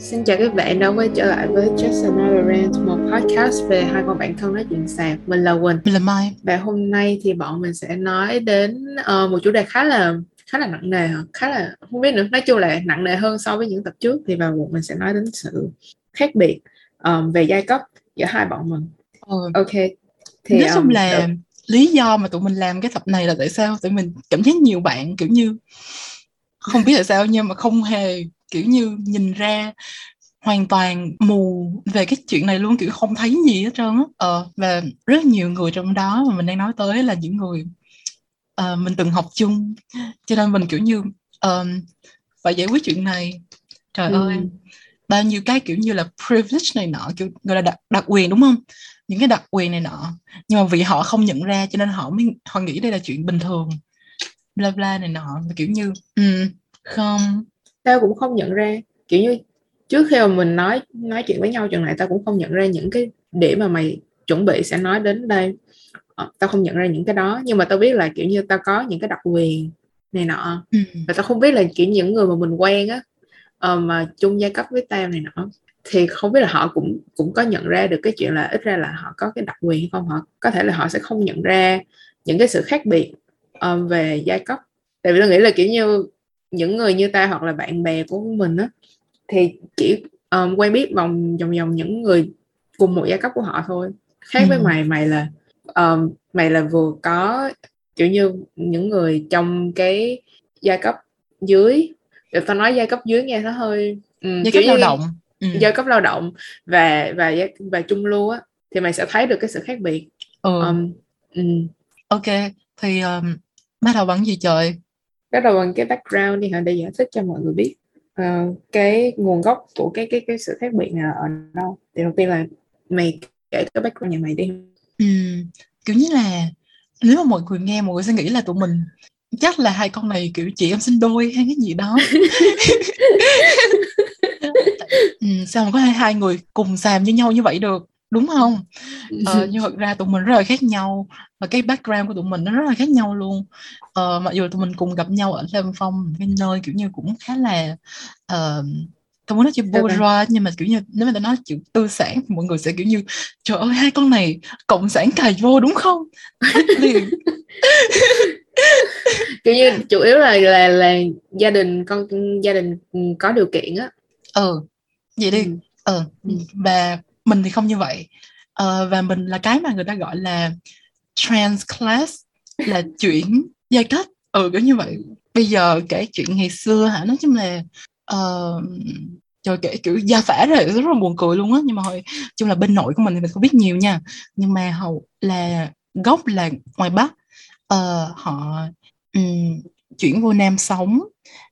Xin chào các bạn đã quay trở lại với Just Another Rant, một podcast về hai con bạn thân nói chuyện sạc. Mình là Quỳnh. Mình là Mai. Và hôm nay thì bọn mình sẽ nói đến uh, một chủ đề khá là khá là nặng nề, khá là không biết nữa. Nói chung là nặng nề hơn so với những tập trước. Thì vào một mình sẽ nói đến sự khác biệt um, về giai cấp giữa hai bọn mình. Ừ. Ok. Thì nói chung um, là được. lý do mà tụi mình làm cái tập này là tại sao? Tụi mình cảm thấy nhiều bạn kiểu như không biết tại sao nhưng mà không hề kiểu như nhìn ra hoàn toàn mù về cái chuyện này luôn kiểu không thấy gì hết trơn á. Ờ, và rất nhiều người trong đó mà mình đang nói tới là những người uh, mình từng học chung. Cho nên mình kiểu như uh, phải giải quyết chuyện này. Trời ừ. ơi bao nhiêu cái kiểu như là privilege này nọ kiểu gọi là đặc, đặc quyền đúng không? Những cái đặc quyền này nọ. Nhưng mà vì họ không nhận ra cho nên họ mới họ nghĩ đây là chuyện bình thường. Bla bla này nọ. Và kiểu như um, không tao cũng không nhận ra. Kiểu như trước khi mà mình nói nói chuyện với nhau chừng này tao cũng không nhận ra những cái điểm mà mày chuẩn bị sẽ nói đến đây. Ờ, tao không nhận ra những cái đó nhưng mà tao biết là kiểu như tao có những cái đặc quyền này nọ. Ừ. và tao không biết là kiểu những người mà mình quen á uh, mà chung giai cấp với tao này nọ thì không biết là họ cũng cũng có nhận ra được cái chuyện là ít ra là họ có cái đặc quyền hay không. Họ có thể là họ sẽ không nhận ra những cái sự khác biệt um, về giai cấp. Tại vì tôi nghĩ là kiểu như những người như ta hoặc là bạn bè của mình á thì chỉ um, quen biết vòng vòng vòng những người cùng một giai cấp của họ thôi khác ừ. với mày mày là um, mày là vừa có kiểu như những người trong cái giai cấp dưới được tao nói giai cấp dưới nghe nó hơi um, giai cấp lao động ừ. giai cấp lao động và và và trung lưu á thì mày sẽ thấy được cái sự khác biệt ừ. Um, um. ok thì um, bắt đầu bằng gì trời bắt đầu bằng cái background đi hả? Để giải thích cho mọi người biết uh, cái nguồn gốc của cái cái cái sự khác biệt này là ở đâu. Thì đầu tiên là mày kể cái background nhà mày đi. Ừ, kiểu như là nếu mà mọi người nghe mọi người sẽ nghĩ là tụi mình chắc là hai con này kiểu chị em sinh đôi hay cái gì đó. Ừ, sao mà có hai hai người cùng xàm với nhau như vậy được đúng không? Ờ, nhưng thật ra tụi mình rất là khác nhau và cái background của tụi mình nó rất là khác nhau luôn. Ờ, mặc dù tụi mình cùng gặp nhau ở Lê Phong cái nơi kiểu như cũng khá là uh, tôi muốn nói chữ bourgeois nhưng mà kiểu như nếu mà ta nói chữ tư sản mọi người sẽ kiểu như trời ơi hai con này cộng sản cài vô đúng không? Liền. Kiểu như chủ yếu là là là gia đình con gia đình có điều kiện á. Ừ vậy đi. Ừ. ừ và mình thì không như vậy. Uh, và mình là cái mà người ta gọi là trans class là chuyển giai cấp. Ừ kiểu như vậy. Bây giờ kể chuyện ngày xưa hả? Nói chung là uh, trời kể kiểu gia phả rồi rất là buồn cười luôn á. Nhưng mà hồi chung là bên nội của mình thì mình không biết nhiều nha. Nhưng mà hầu là gốc là ngoài bắc. Uh, họ um, chuyển vô nam sống.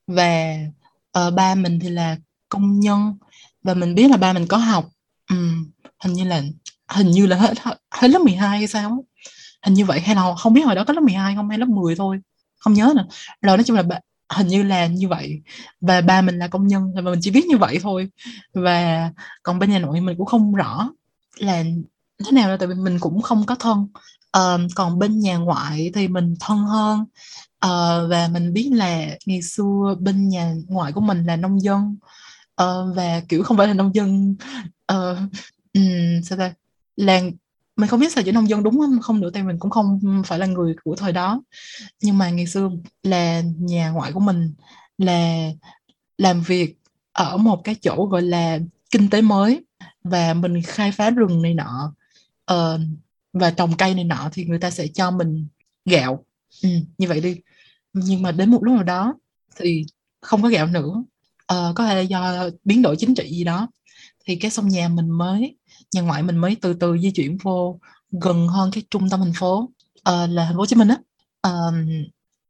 Và uh, ba mình thì là công nhân. Và mình biết là ba mình có học Ừ, hình như là hình như là hết hết lớp 12 hay sao hình như vậy hay là không biết hồi đó có lớp 12 không hay lớp 10 thôi không nhớ nữa. Rồi nói chung là ba, hình như là như vậy. Và ba mình là công nhân và mình chỉ biết như vậy thôi. Và còn bên nhà nội mình cũng không rõ là thế nào đâu tại vì mình cũng không có thân. Uh, còn bên nhà ngoại thì mình thân hơn. Uh, và mình biết là ngày xưa bên nhà ngoại của mình là nông dân. Uh, và kiểu không phải là nông dân uh, um, sao ta? Là mình không biết sao chữ nông dân đúng không? Không nữa tại mình cũng không phải là người của thời đó. Nhưng mà ngày xưa là nhà ngoại của mình là làm việc ở một cái chỗ gọi là kinh tế mới và mình khai phá rừng này nọ uh, và trồng cây này nọ thì người ta sẽ cho mình gạo. Ừ, như vậy đi. Nhưng mà đến một lúc nào đó thì không có gạo nữa. Uh, có thể là do biến đổi chính trị gì đó thì cái sông nhà mình mới nhà ngoại mình mới từ từ di chuyển vô gần hơn cái trung tâm thành phố uh, là thành phố Hồ Chí Minh á. Um,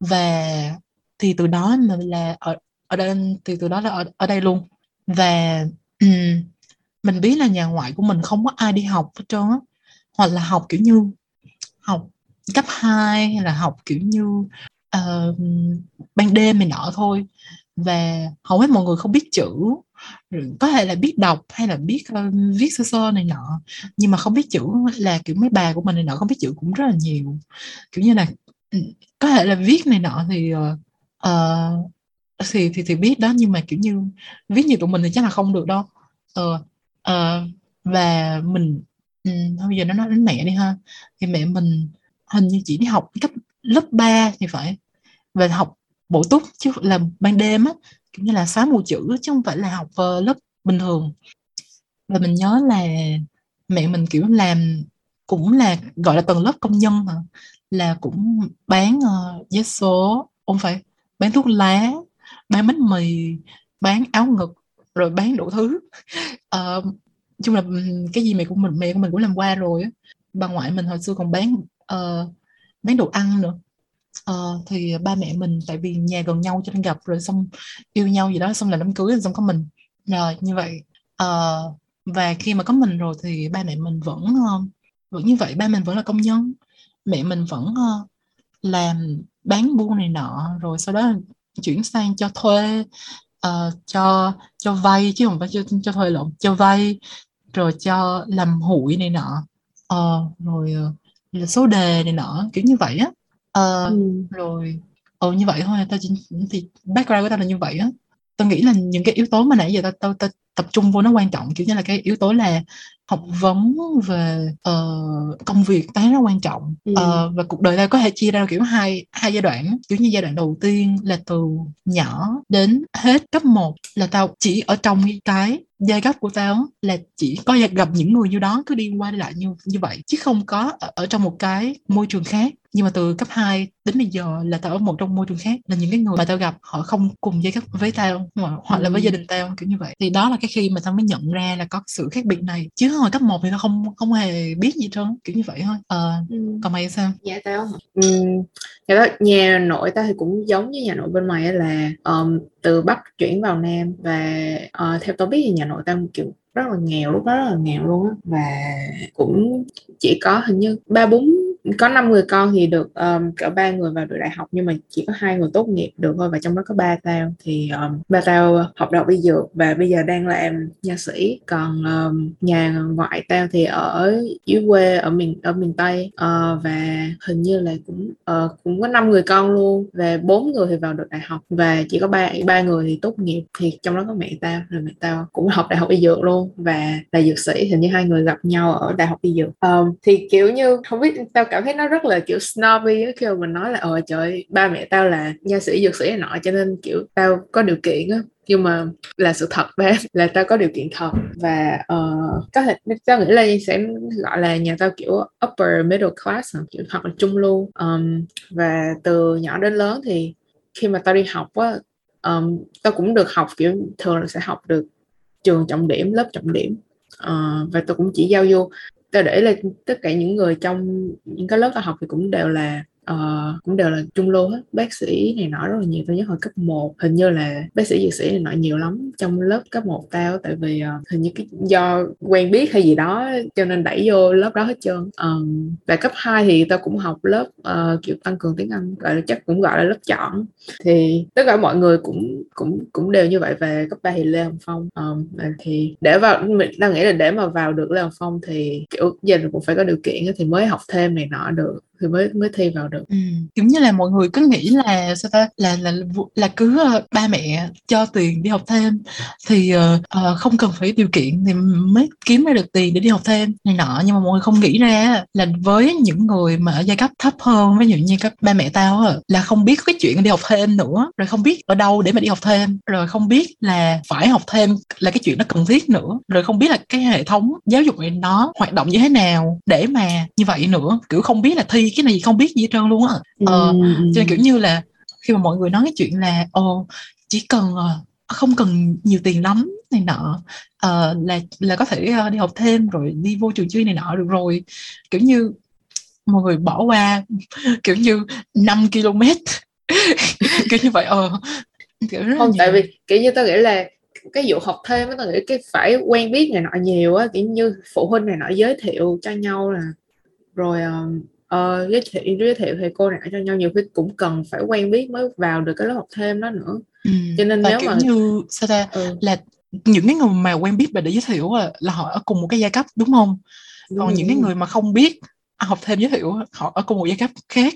và thì từ đó mình là ở ở đây thì từ đó là ở, ở đây luôn. Và um, mình biết là nhà ngoại của mình không có ai đi học hết trơn á. Hoặc là học kiểu như học cấp 2 hay là học kiểu như uh, ban đêm mình nọ thôi và hầu hết mọi người không biết chữ có thể là biết đọc hay là biết uh, viết sơ sơ này nọ nhưng mà không biết chữ là kiểu mấy bà của mình này nọ không biết chữ cũng rất là nhiều. Kiểu như là ừ, có thể là viết này nọ thì uh, thì thì thì biết đó nhưng mà kiểu như viết như tụi mình thì chắc là không được đâu. Uh, uh, và mình ừ, thôi bây giờ nó nói đến mẹ đi ha. Thì mẹ mình hình như chỉ đi học cấp lớp 3 thì phải và học bổ túc chứ là ban đêm á kiểu như là xóa mù chữ chứ không phải là học ờ, lớp bình thường. Và mình nhớ là mẹ mình kiểu làm cũng là gọi là tầng lớp công nhân mà là cũng bán uh, vé số không phải bán thuốc lá bán bánh mì bán áo ngực rồi bán đủ thứ. Uh, chung là cái gì mẹ của mình mẹ của mình cũng làm qua rồi á. Bà ngoại mình hồi xưa còn bán uh, bán đồ ăn nữa uh, thì ba mẹ mình tại vì nhà gần nhau cho nên gặp rồi xong yêu nhau gì đó xong là đám cưới xong có mình. Rồi như vậy uh, và khi mà có mình rồi thì ba mẹ mình vẫn uh, vẫn như vậy ba mình vẫn là công nhân. Mẹ mình vẫn uh, làm bán buôn này nọ rồi sau đó chuyển sang cho thuê uh, cho cho vay chứ không phải cho cho thuê lộn cho vay rồi cho làm hụi này nọ. Uh, rồi uh, số đề này nọ kiểu như vậy á uh, ừ. rồi ừ như vậy thôi tao chỉ thì background của tao là như vậy á tao nghĩ là những cái yếu tố mà nãy giờ tao tao, tao tập trung vô nó quan trọng kiểu như là cái yếu tố là học vấn về uh, công việc cái nó quan trọng ừ. uh, và cuộc đời tao có thể chia ra kiểu hai hai giai đoạn kiểu như giai đoạn đầu tiên là từ nhỏ đến hết cấp 1 là tao chỉ ở trong cái giai cấp của tao là chỉ có gặp những người như đó cứ đi qua đi lại như như vậy chứ không có ở, ở trong một cái môi trường khác. Nhưng mà từ cấp 2 đến bây giờ là tao ở một trong môi trường khác là những cái người mà tao gặp họ không cùng giai cấp với tao hoặc, hoặc là với gia đình tao kiểu như vậy. Thì đó là cái khi mà tao mới nhận ra là có sự khác biệt này. Chứ hồi cấp 1 thì tao không không hề biết gì trơn kiểu như vậy thôi. Ờ ừ. còn mày sao? Dạ tao ừ, nhà, đó, nhà nội ta thì cũng giống như nhà nội bên ngoài là um, từ bắc chuyển vào nam và uh, theo tôi biết thì nhà nội ta kiểu rất là nghèo lúc đó rất là nghèo luôn á và cũng chỉ có hình như ba bốn có 5 người con thì được um, cỡ ba người vào được đại học nhưng mà chỉ có hai người tốt nghiệp được thôi và trong đó có ba tao thì um, ba tao học đại học y dược và bây giờ đang làm nha sĩ. Còn um, nhà ngoại tao thì ở dưới quê ở miền ở miền tây uh, và hình như là cũng uh, cũng có năm người con luôn và bốn người thì vào được đại học và chỉ có ba ba người thì tốt nghiệp. Thì trong đó có mẹ tao rồi mẹ tao cũng học đại học y dược luôn và là dược sĩ hình như hai người gặp nhau ở đại học y dược. Um, thì kiểu như không biết tao cảm cảm thấy nó rất là kiểu snobby á khi mà mình nói là ờ trời ba mẹ tao là nha sĩ dược sĩ này nọ cho nên kiểu tao có điều kiện á. Nhưng mà là sự thật ba là tao có điều kiện thật và uh, có thể tao nghĩ là sẽ gọi là nhà tao kiểu upper middle class kiểu hoặc là trung lưu. Um, và từ nhỏ đến lớn thì khi mà tao đi học á um, tao cũng được học kiểu thường là sẽ học được trường trọng điểm lớp trọng điểm. Uh, và tôi cũng chỉ giao vô tôi để là tất cả những người trong những cái lớp tôi học thì cũng đều là uh, cũng đều là trung lưu hết. Bác sĩ này nọ rất là nhiều tôi nhớ hồi cấp 1 hình như là bác sĩ dược sĩ này nọ nhiều lắm trong lớp cấp 1 tao tại vì uh, hình như cái do quen biết hay gì đó cho nên đẩy vô lớp đó hết trơn. Um, và cấp 2 thì tao cũng học lớp uh, kiểu tăng cường tiếng Anh gọi là chắc cũng gọi là lớp chọn. Thì tất cả mọi người cũng cũng cũng đều như vậy về cấp 3 thì Lê Hồng Phong. Um, thì để vào mình đang nghĩ là để mà vào được Lê Hồng Phong thì kiểu gia đình cũng phải có điều kiện thì mới học thêm này nọ được thì mới mới thi vào được ừ. giống như là mọi người cứ nghĩ là sao ta là là là cứ ờ, ba mẹ cho tiền đi học thêm thì uh, uh, không cần phải điều kiện thì mới kiếm ra được tiền để đi học thêm này nọ nhưng mà mọi người không nghĩ ra là với những người mà ở giai cấp thấp hơn ví dụ như các ba mẹ tao là không biết cái chuyện đi học thêm nữa rồi không biết ở đâu để mà đi học thêm rồi không biết là phải học thêm là cái chuyện nó cần thiết nữa rồi không biết là cái hệ thống giáo dục này nó hoạt động như thế nào để mà như vậy nữa kiểu không biết là thi cái này không biết gì hết trơn luôn á. Ờ, ừ. cho nên kiểu như là khi mà mọi người nói cái chuyện là ồ chỉ cần ờ, không cần nhiều tiền lắm này nọ uh, là là có thể uh, đi học thêm rồi đi vô trường chuyên này nọ được rồi. Kiểu như mọi người bỏ qua kiểu như 5 km. Kiểu như vậy ờ. Kiểu không tại vì kiểu như tôi nghĩ là cái vụ học thêm tôi nghĩ cái phải quen biết này nọ nhiều á kiểu như phụ huynh này nọ giới thiệu cho nhau là rồi uh, uh, giới thiệu giới thiệu thầy cô này cho nhau nhiều khi cũng cần phải quen biết mới vào được cái lớp học thêm đó nữa ừ. cho nên Và nếu mà như sao ta ừ. là những cái người mà quen biết và để giới thiệu là, là họ ở cùng một cái giai cấp đúng không đúng còn rồi. những cái người mà không biết học thêm giới thiệu họ ở cùng một giai cấp khác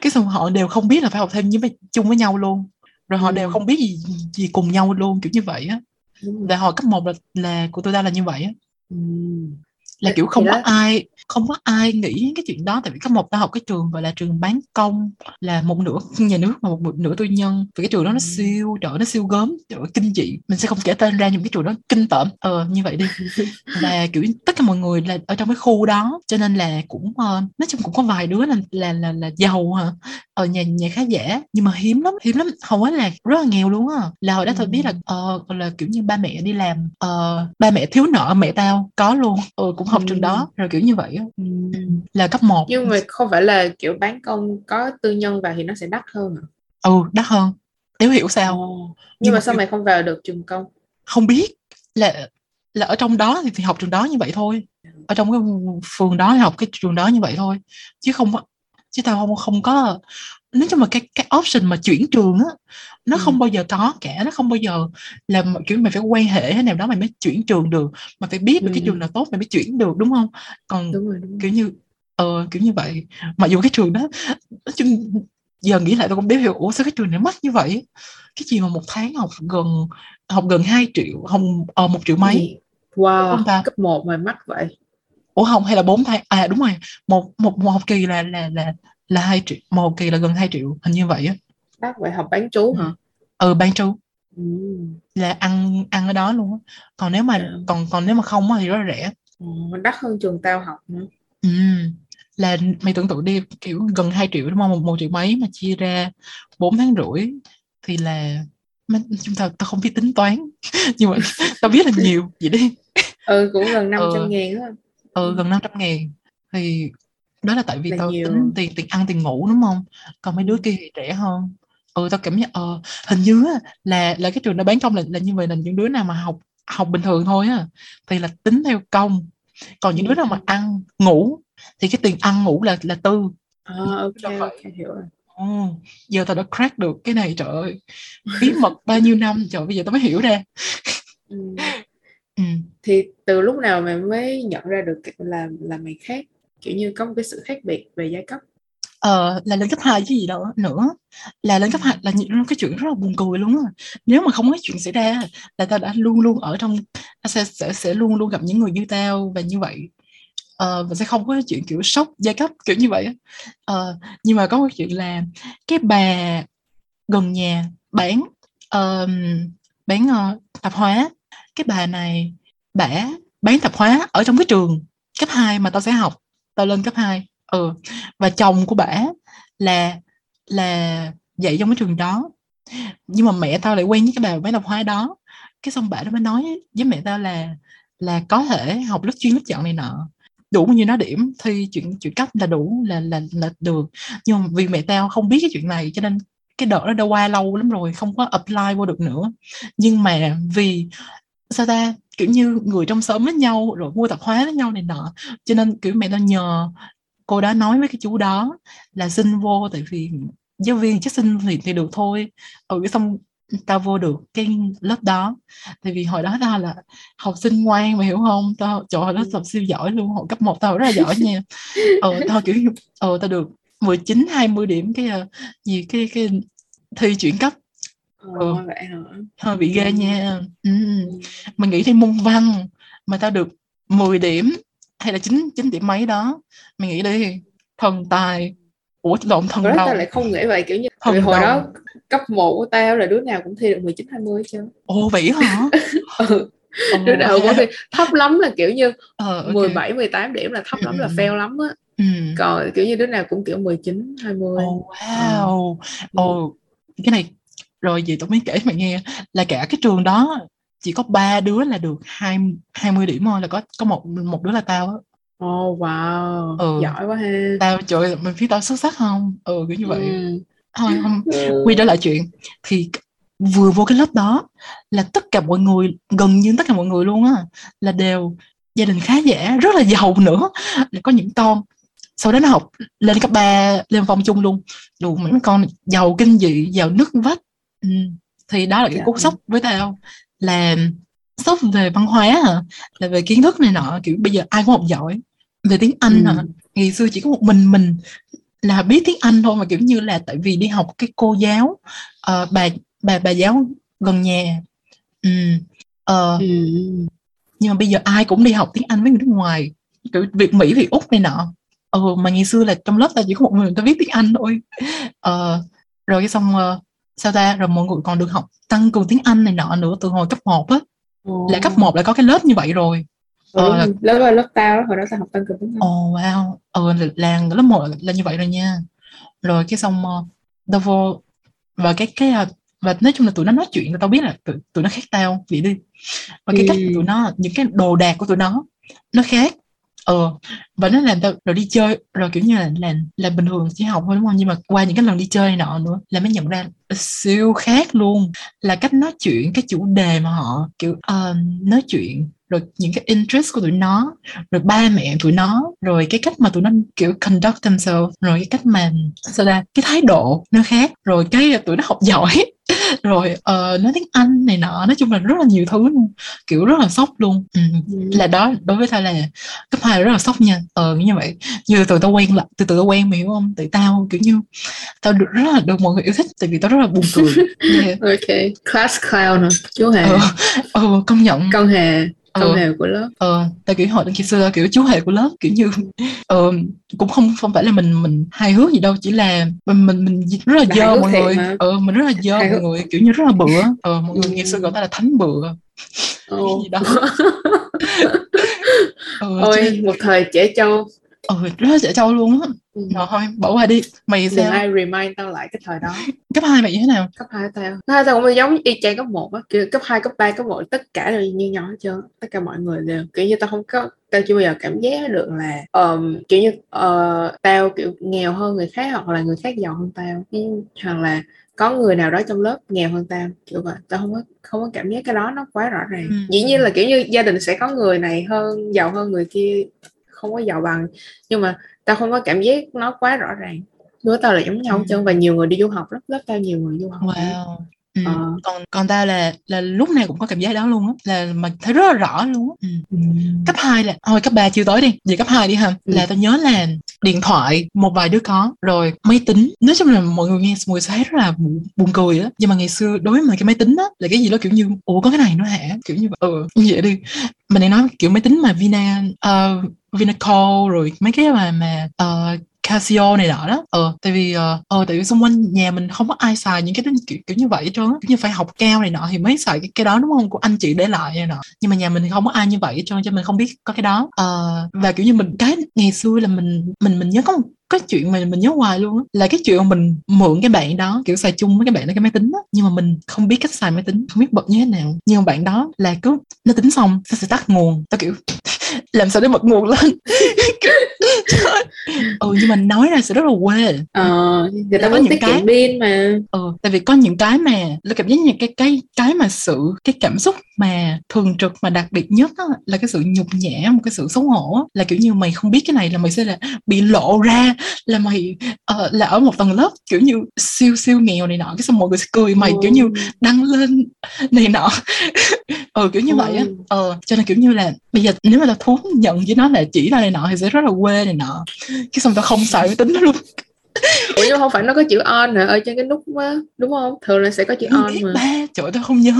cái xong họ đều không biết là phải học thêm với chung với nhau luôn rồi họ Ừ. đều không biết gì gì cùng nhau luôn kiểu như vậy á và hồi cấp 1 là, là của tôi ta là như vậy á Ừ. là kiểu không thì có đó. ai không có ai nghĩ cái chuyện đó tại vì cấp một ta học cái trường gọi là trường bán công là một nửa nhà nước và một, nửa tư nhân vì cái trường đó nó Ừ. siêu trời nó siêu gớm trời kinh dị mình sẽ không kể tên ra nhưng cái trường đó kinh tởm ờ như vậy đi và kiểu tất cả mọi người là ở trong cái khu đó cho nên là cũng ờ, nói chung cũng có vài đứa là là là, là giàu hả ở nhà nhà khá giả nhưng mà hiếm lắm hiếm lắm hầu hết là rất là nghèo luôn á là hồi đó tôi biết là Ừ. ờ là kiểu như ba mẹ đi làm ờ, ba mẹ thiếu nợ mẹ tao có luôn ừ cũng học Ừ. trường đó rồi kiểu như vậy Ừ. là cấp 1 nhưng mà không phải là kiểu bán công có tư nhân vào thì nó sẽ đắt hơn hả? ừ đắt hơn. Đéo hiểu sao. Nhưng nhưng mà mà sao kiểu- mày không vào được trường công? Không biết. Là là ở trong đó thì, thì học trường đó như vậy thôi. Ở trong cái phường đó học cái trường đó như vậy thôi. Chứ không chứ tao không không có nói chung là cái cái option mà chuyển trường á nó Ừ. không bao giờ có cả nó không bao giờ là mà kiểu mày phải quan hệ thế nào đó mày mới chuyển trường được. Mà phải biết được cái Ừ. trường nào tốt mày mới chuyển được đúng không? Còn đúng rồi đúng rồi. kiểu như ờ kiểu như vậy. Mặc dù cái trường đó nói chung giờ nghĩ lại tôi cũng biết hiểu ủa sao cái trường này mắc như vậy? Cái gì mà một tháng học gần học gần 2 triệu không ờ, một triệu mấy? wow Không ta? cấp 1 mà mắc vậy. Ủa không hay là 4 tháng? À đúng rồi. Một một một học kỳ là là là là hai triệu một kỳ là gần 2 triệu hình như vậy á. Bác vậy học bán trú hả? Ừ ban trú. Ừ. là ăn ăn ở đó luôn á. Còn nếu mà Dạ. còn còn nếu mà không á thì rất là rẻ. Ồ, đắt hơn trường tao học nữa. Ừ. là mày tưởng tượng đi kiểu gần 2 triệu đúng không? Một, một triệu mấy mà chia ra 4 tháng rưỡi thì là chúng ta tao không biết tính toán. Nhưng mà tao biết là nhiều vậy đi. Ừ cũng gần 500 Ừ. ngàn á. Ừ gần 500 ngàn. Thì đó là tại vì Là tao nhiều. tính tiền tiền ăn tiền ngủ đúng không? Còn mấy đứa kia thì rẻ hơn. Ừ tao cảm giác ờ hình như là là cái trường đó bán công là là như vậy là những đứa nào mà học học bình thường thôi á thì là tính theo công. Còn những đứa nào mà ăn ngủ thì cái tiền ăn ngủ là là tư. À, ok Đâu phải. ok hiểu rồi. Ồ, giờ tao đã crack được cái này trời ơi. Bí mật bao nhiêu năm trời bây giờ tao mới hiểu ra. Ừ. ừ. thì từ lúc nào mày mới nhận ra được là là mày khác kiểu như có một cái sự khác biệt về giai cấp. Ờ, là lên cấp 2 chứ gì đâu nữa. Là lên cấp 2 là những cái chuyện rất là buồn cười luôn á. Nếu mà không có chuyện xảy ra là tao đã luôn luôn ở trong sẽ, sẽ sẽ luôn luôn gặp những người như tao và như vậy. Ờ, và sẽ không có chuyện kiểu sốc giai cấp kiểu như vậy ờ, nhưng mà có một chuyện là cái bà gần nhà bán ờm, bán uh, tạp hóa cái bà này bả bán tạp hóa ở trong cái trường cấp 2 mà tao sẽ học tao lên cấp 2 ừ. Và chồng của bả là là dạy trong cái trường đó. Nhưng mà mẹ tao lại quen với cái bà bán tạp hóa đó. Cái xong bà nó mới nói với mẹ tao là là có thể học lớp chuyên lớp chọn này nọ. Đủ bao nhiêu nó điểm, thi chuyện chuyện cấp là đủ, là là là được. Nhưng mà vì mẹ tao không biết cái chuyện này, cho nên cái đợt đó đã qua lâu lắm rồi, không có apply vô được nữa. Nhưng mà vì, sao ta kiểu như người trong xóm với nhau rồi mua tạp hóa với nhau này nọ. Cho nên kiểu mẹ tao nhờ cô đó nói với cái chú đó là xin vô tại vì giáo viên chắc xin thì, thì được thôi. Ừ cái xong tao vô được cái lớp đó. Tại vì hồi đó tao là học sinh ngoan mà hiểu không? Tao trời ơi, nó tập siêu giỏi luôn hồi cấp 1 tao rất là giỏi nha. Ờ tao kiểu ờ tao được 19 20 điểm cái ờ, gì cái cái thi chuyển cấp Ồ, Ừ. vậy hả hơi bị ghê Ừ. nha ừ. Ừ. mình nghĩ thi môn văn mà tao được 10 điểm hay là 9 9 điểm mấy đó mày nghĩ đi thần tài ủa lộn thần đầu tao lại không nghĩ vậy kiểu như Thần vì hồi đồng. đó cấp 1 của tao là đứa nào cũng thi được 19 20 chứ ồ vậy hả ừ. Ồ, đứa nào cũng thi thấp lắm là kiểu như ờ, ok. 17 18 điểm là thấp Ừ, lắm ừ, là ừ. fail lắm á ừ. còn kiểu như đứa nào cũng kiểu 19 20 ồ wow Ừ. ồ cái này rồi vậy tôi mới kể mày nghe là cả cái trường đó chỉ có ba đứa là được hai 20 điểm thôi là có có một một đứa là tao á. Oh wow Ừ. giỏi quá ha. Tao trời mình biết tao xuất sắc không? Ừ kiểu như vậy. Ừ. thôi không Ừ. quay trở lại chuyện. Thì vừa vô cái lớp đó là tất cả mọi người gần như tất cả mọi người luôn á là đều gia đình khá giả rất là giàu nữa. Là có những con sau đó nó học lên cấp 3 lên phong chung luôn. Đủ mấy con giàu kinh dị giàu nứt vách ừ. thì đó là cái Dạ. cú sốc với tao là sốc về văn hóa hả là về kiến thức này nọ kiểu bây giờ ai cũng học giỏi về tiếng Anh Ừ. hả ngày xưa chỉ có một mình mình là biết tiếng Anh thôi mà kiểu như là tại vì đi học cái cô giáo ờ, bà bà bà giáo gần nhà ừ. Ờ, ừ. nhưng mà bây giờ ai cũng đi học tiếng Anh với người nước ngoài kiểu Việt Mỹ Việt Úc này nọ ừ, mà ngày xưa là trong lớp ta chỉ có một người ta viết tiếng Anh thôi ờ, rồi cái xong uh, sao ta? Rồi mọi người còn được học tăng cường tiếng Anh này nọ nữa từ hồi cấp 1 á. Ồ. là cấp 1 là có cái lớp như vậy rồi. Ừ, Ờ, là- lớp ơi, lớp tao đó, hồi đó tao học tăng cường tiếng Anh. Ồ wow. Ừ, là, là lớp 1 là, là như vậy rồi nha. Rồi cái xong uh, tao vô và cái cái uh, và nói chung là tụi nó nói chuyện là tao biết là tụi, tụi nó khác tao vậy đi. Và cái cách của tụi nó những cái đồ đạc của tụi nó nó khác. Ờ và nó làm tao rồi đi chơi rồi kiểu như là là là bình thường chỉ học thôi đúng không? Nhưng mà qua những cái lần đi chơi nọ nữa là mới nhận ra siêu khác luôn. Là cách nói chuyện cái chủ đề mà họ kiểu uh, nói chuyện rồi những cái interest của tụi nó rồi ba mẹ tụi nó rồi cái cách mà tụi nó kiểu conduct themselves rồi cái cách mà sao ra cái thái độ nó khác rồi cái tụi nó học giỏi. Rồi ờ, nói tiếng Anh này nọ nói chung là rất là nhiều thứ luôn kiểu rất là sốc luôn. Ừ. Ừ. là đó đối với tao là cấp hai rất là sốc nha. Ờ như vậy. Như từ tao quen lại từ từ tao quen mày hiểu không? Tại tao kiểu như tao được rất là được mọi người yêu thích tại vì tao rất là buồn cười. Yeah. ok class clown chú hề ờ, ờ công nhận. Con hề con Ờ. hề của lớp ờ tại kiểu hồi khi xưa tao kiểu chú hề của lớp kiểu như ờ, cũng không không phải là mình mình hài hước gì đâu chỉ là mình mình, mình rất là Là dơ mọi người mà. ờ mình rất là dơ Hài mọi hước. người kiểu như rất là bựa ờ mọi người Ừ. ngày xưa gọi ta là thánh bựa Ồ. gì đó ờ, ôi nên- một thời trẻ trâu ờ rất là dễ trâu luôn á. Ừ. rồi thôi bỏ qua đi. Mày đừng sao? ai remind tao lại cái thời đó. Cấp hai mày như thế nào? Cấp hai tao. Cấp hai tao cũng giống y chang cấp một á. Kiểu cấp hai cấp ba cấp một tất cả đều như nhau hết trơn tất cả mọi người đều kiểu như tao không có tao chưa bao giờ cảm giác được là um, kiểu như ờ, tao kiểu nghèo hơn người khác hoặc là người khác giàu hơn tao. Ừ, hoặc là có người nào đó trong lớp nghèo hơn tao kiểu vậy. Tao không có không có cảm giác cái đó nó quá rõ ràng. Ừ. dĩ nhiên là kiểu như gia đình sẽ có người này hơn giàu hơn người kia không có giàu bằng. Nhưng mà tao không có cảm giác nó quá rõ ràng. Với tao là giống nhau Ừ. trơn và nhiều người đi du học lắm lớp tao nhiều người du học. Wow. Ừ. Ờ. còn còn tao là là lúc nào cũng có cảm giác đó luôn á là mà thấy rất là rõ luôn á. Ừ. cấp 2 là thôi cấp 3 chưa tới đi về cấp 2 đi ha. Ừ. là tao nhớ là điện thoại một vài đứa có rồi máy tính. Nói chung là mọi người nghe mọi người thấy rất là bu- buồn cười á. Nhưng mà ngày xưa đối với mà cái máy tính á là cái gì đó kiểu như ủa có cái này nữa hả? Kiểu như ừ như vậy đi. Mình đang nói kiểu máy tính mà Vina uh, Vinacol rồi mấy cái mà mà uh, Casio này nọ đó. Ờ tại vì ờ uh, tại vì xung quanh nhà mình không có ai xài những cái tính kiểu, kiểu như vậy cho trơn kiểu như phải học cao này nọ thì mới xài cái, cái đó đúng không? Của anh chị để lại này nọ. Nhưng mà nhà mình thì không có ai như vậy cho trơn cho mình không biết có cái đó. Ờ và kiểu như mình cái ngày xưa là mình mình mình nhớ có một cái chuyện mà mình nhớ hoài luôn á. Là cái chuyện mà mình mượn cái bạn đó kiểu xài chung với cái bạn đó cái máy tính á. Nhưng mà mình không biết cách xài máy tính không biết bật như thế nào. Nhưng mà bạn đó là cứ nó tính xong nó sẽ tắt nguồn. Tao kiểu làm sao để bật nguồn lên? Ừ nhưng mà nói ra sẽ rất là quê. Ờ người ta có những cái- pin mà. Ừ tại vì có những cái mà là cảm giác như cái cái cái mà sự cái cảm xúc mà thường trực mà đặc biệt nhất á, là cái sự nhục nhã một cái sự xấu hổ á, là kiểu như mày không biết cái này là mày sẽ là bị lộ ra là mày ờ, là ở một tầng lớp kiểu như siêu siêu nghèo này nọ cái xong mọi người sẽ cười mày kiểu như đăng lên này nọ. Ừ kiểu như vậy á. Ừ. ờ cho nên kiểu như là bây giờ nếu mà tao thú nhận với nó là chỉ là này nọ thì sẽ rất là quê này nọ. Cái xong tao không xài máy tính luôn. Ủa nhưng không phải nó có chữ on hả? Ở trên cái nút á đúng không? Thường là sẽ có chữ on mà. Ba trời tao không nhớ.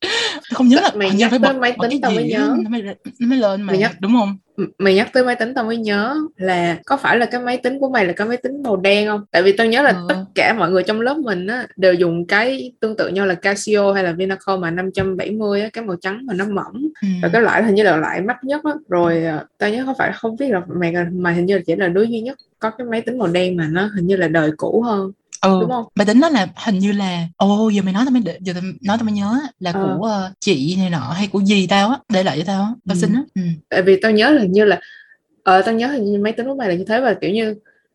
Tao không nhớ là Mày nhắc phải bật, máy tính tao mới nhớ. nó mới, nó mới lên mà Mày nhắc- đúng không mày nhắc tới máy tính tao mới nhớ là có phải là cái máy tính của mày là cái máy tính màu đen không tại vì tao nhớ là Ờ. tất cả mọi người trong lớp mình á đều dùng cái tương tự nhau là Casio hay là Vinaco mà 570 á cái màu trắng mà nó mỏng ừ. và cái loại hình như là loại mắc nhất á rồi à, tao nhớ không phải không biết là mày mà hình như là chỉ là đứa duy nhất có cái máy tính màu đen mà nó hình như là đời cũ hơn ừ đúng không? máy tính đó là hình như là ồ giờ mày nói tao mới để, giờ tao nói tao mới nhớ là Ờ. của ờ, chị này nọ hay của gì tao á để lại cho tao á tao Ừ. xin á ừ. tại vì tao nhớ là hình như là ờ tao nhớ hình như máy tính của mày là như thế và kiểu như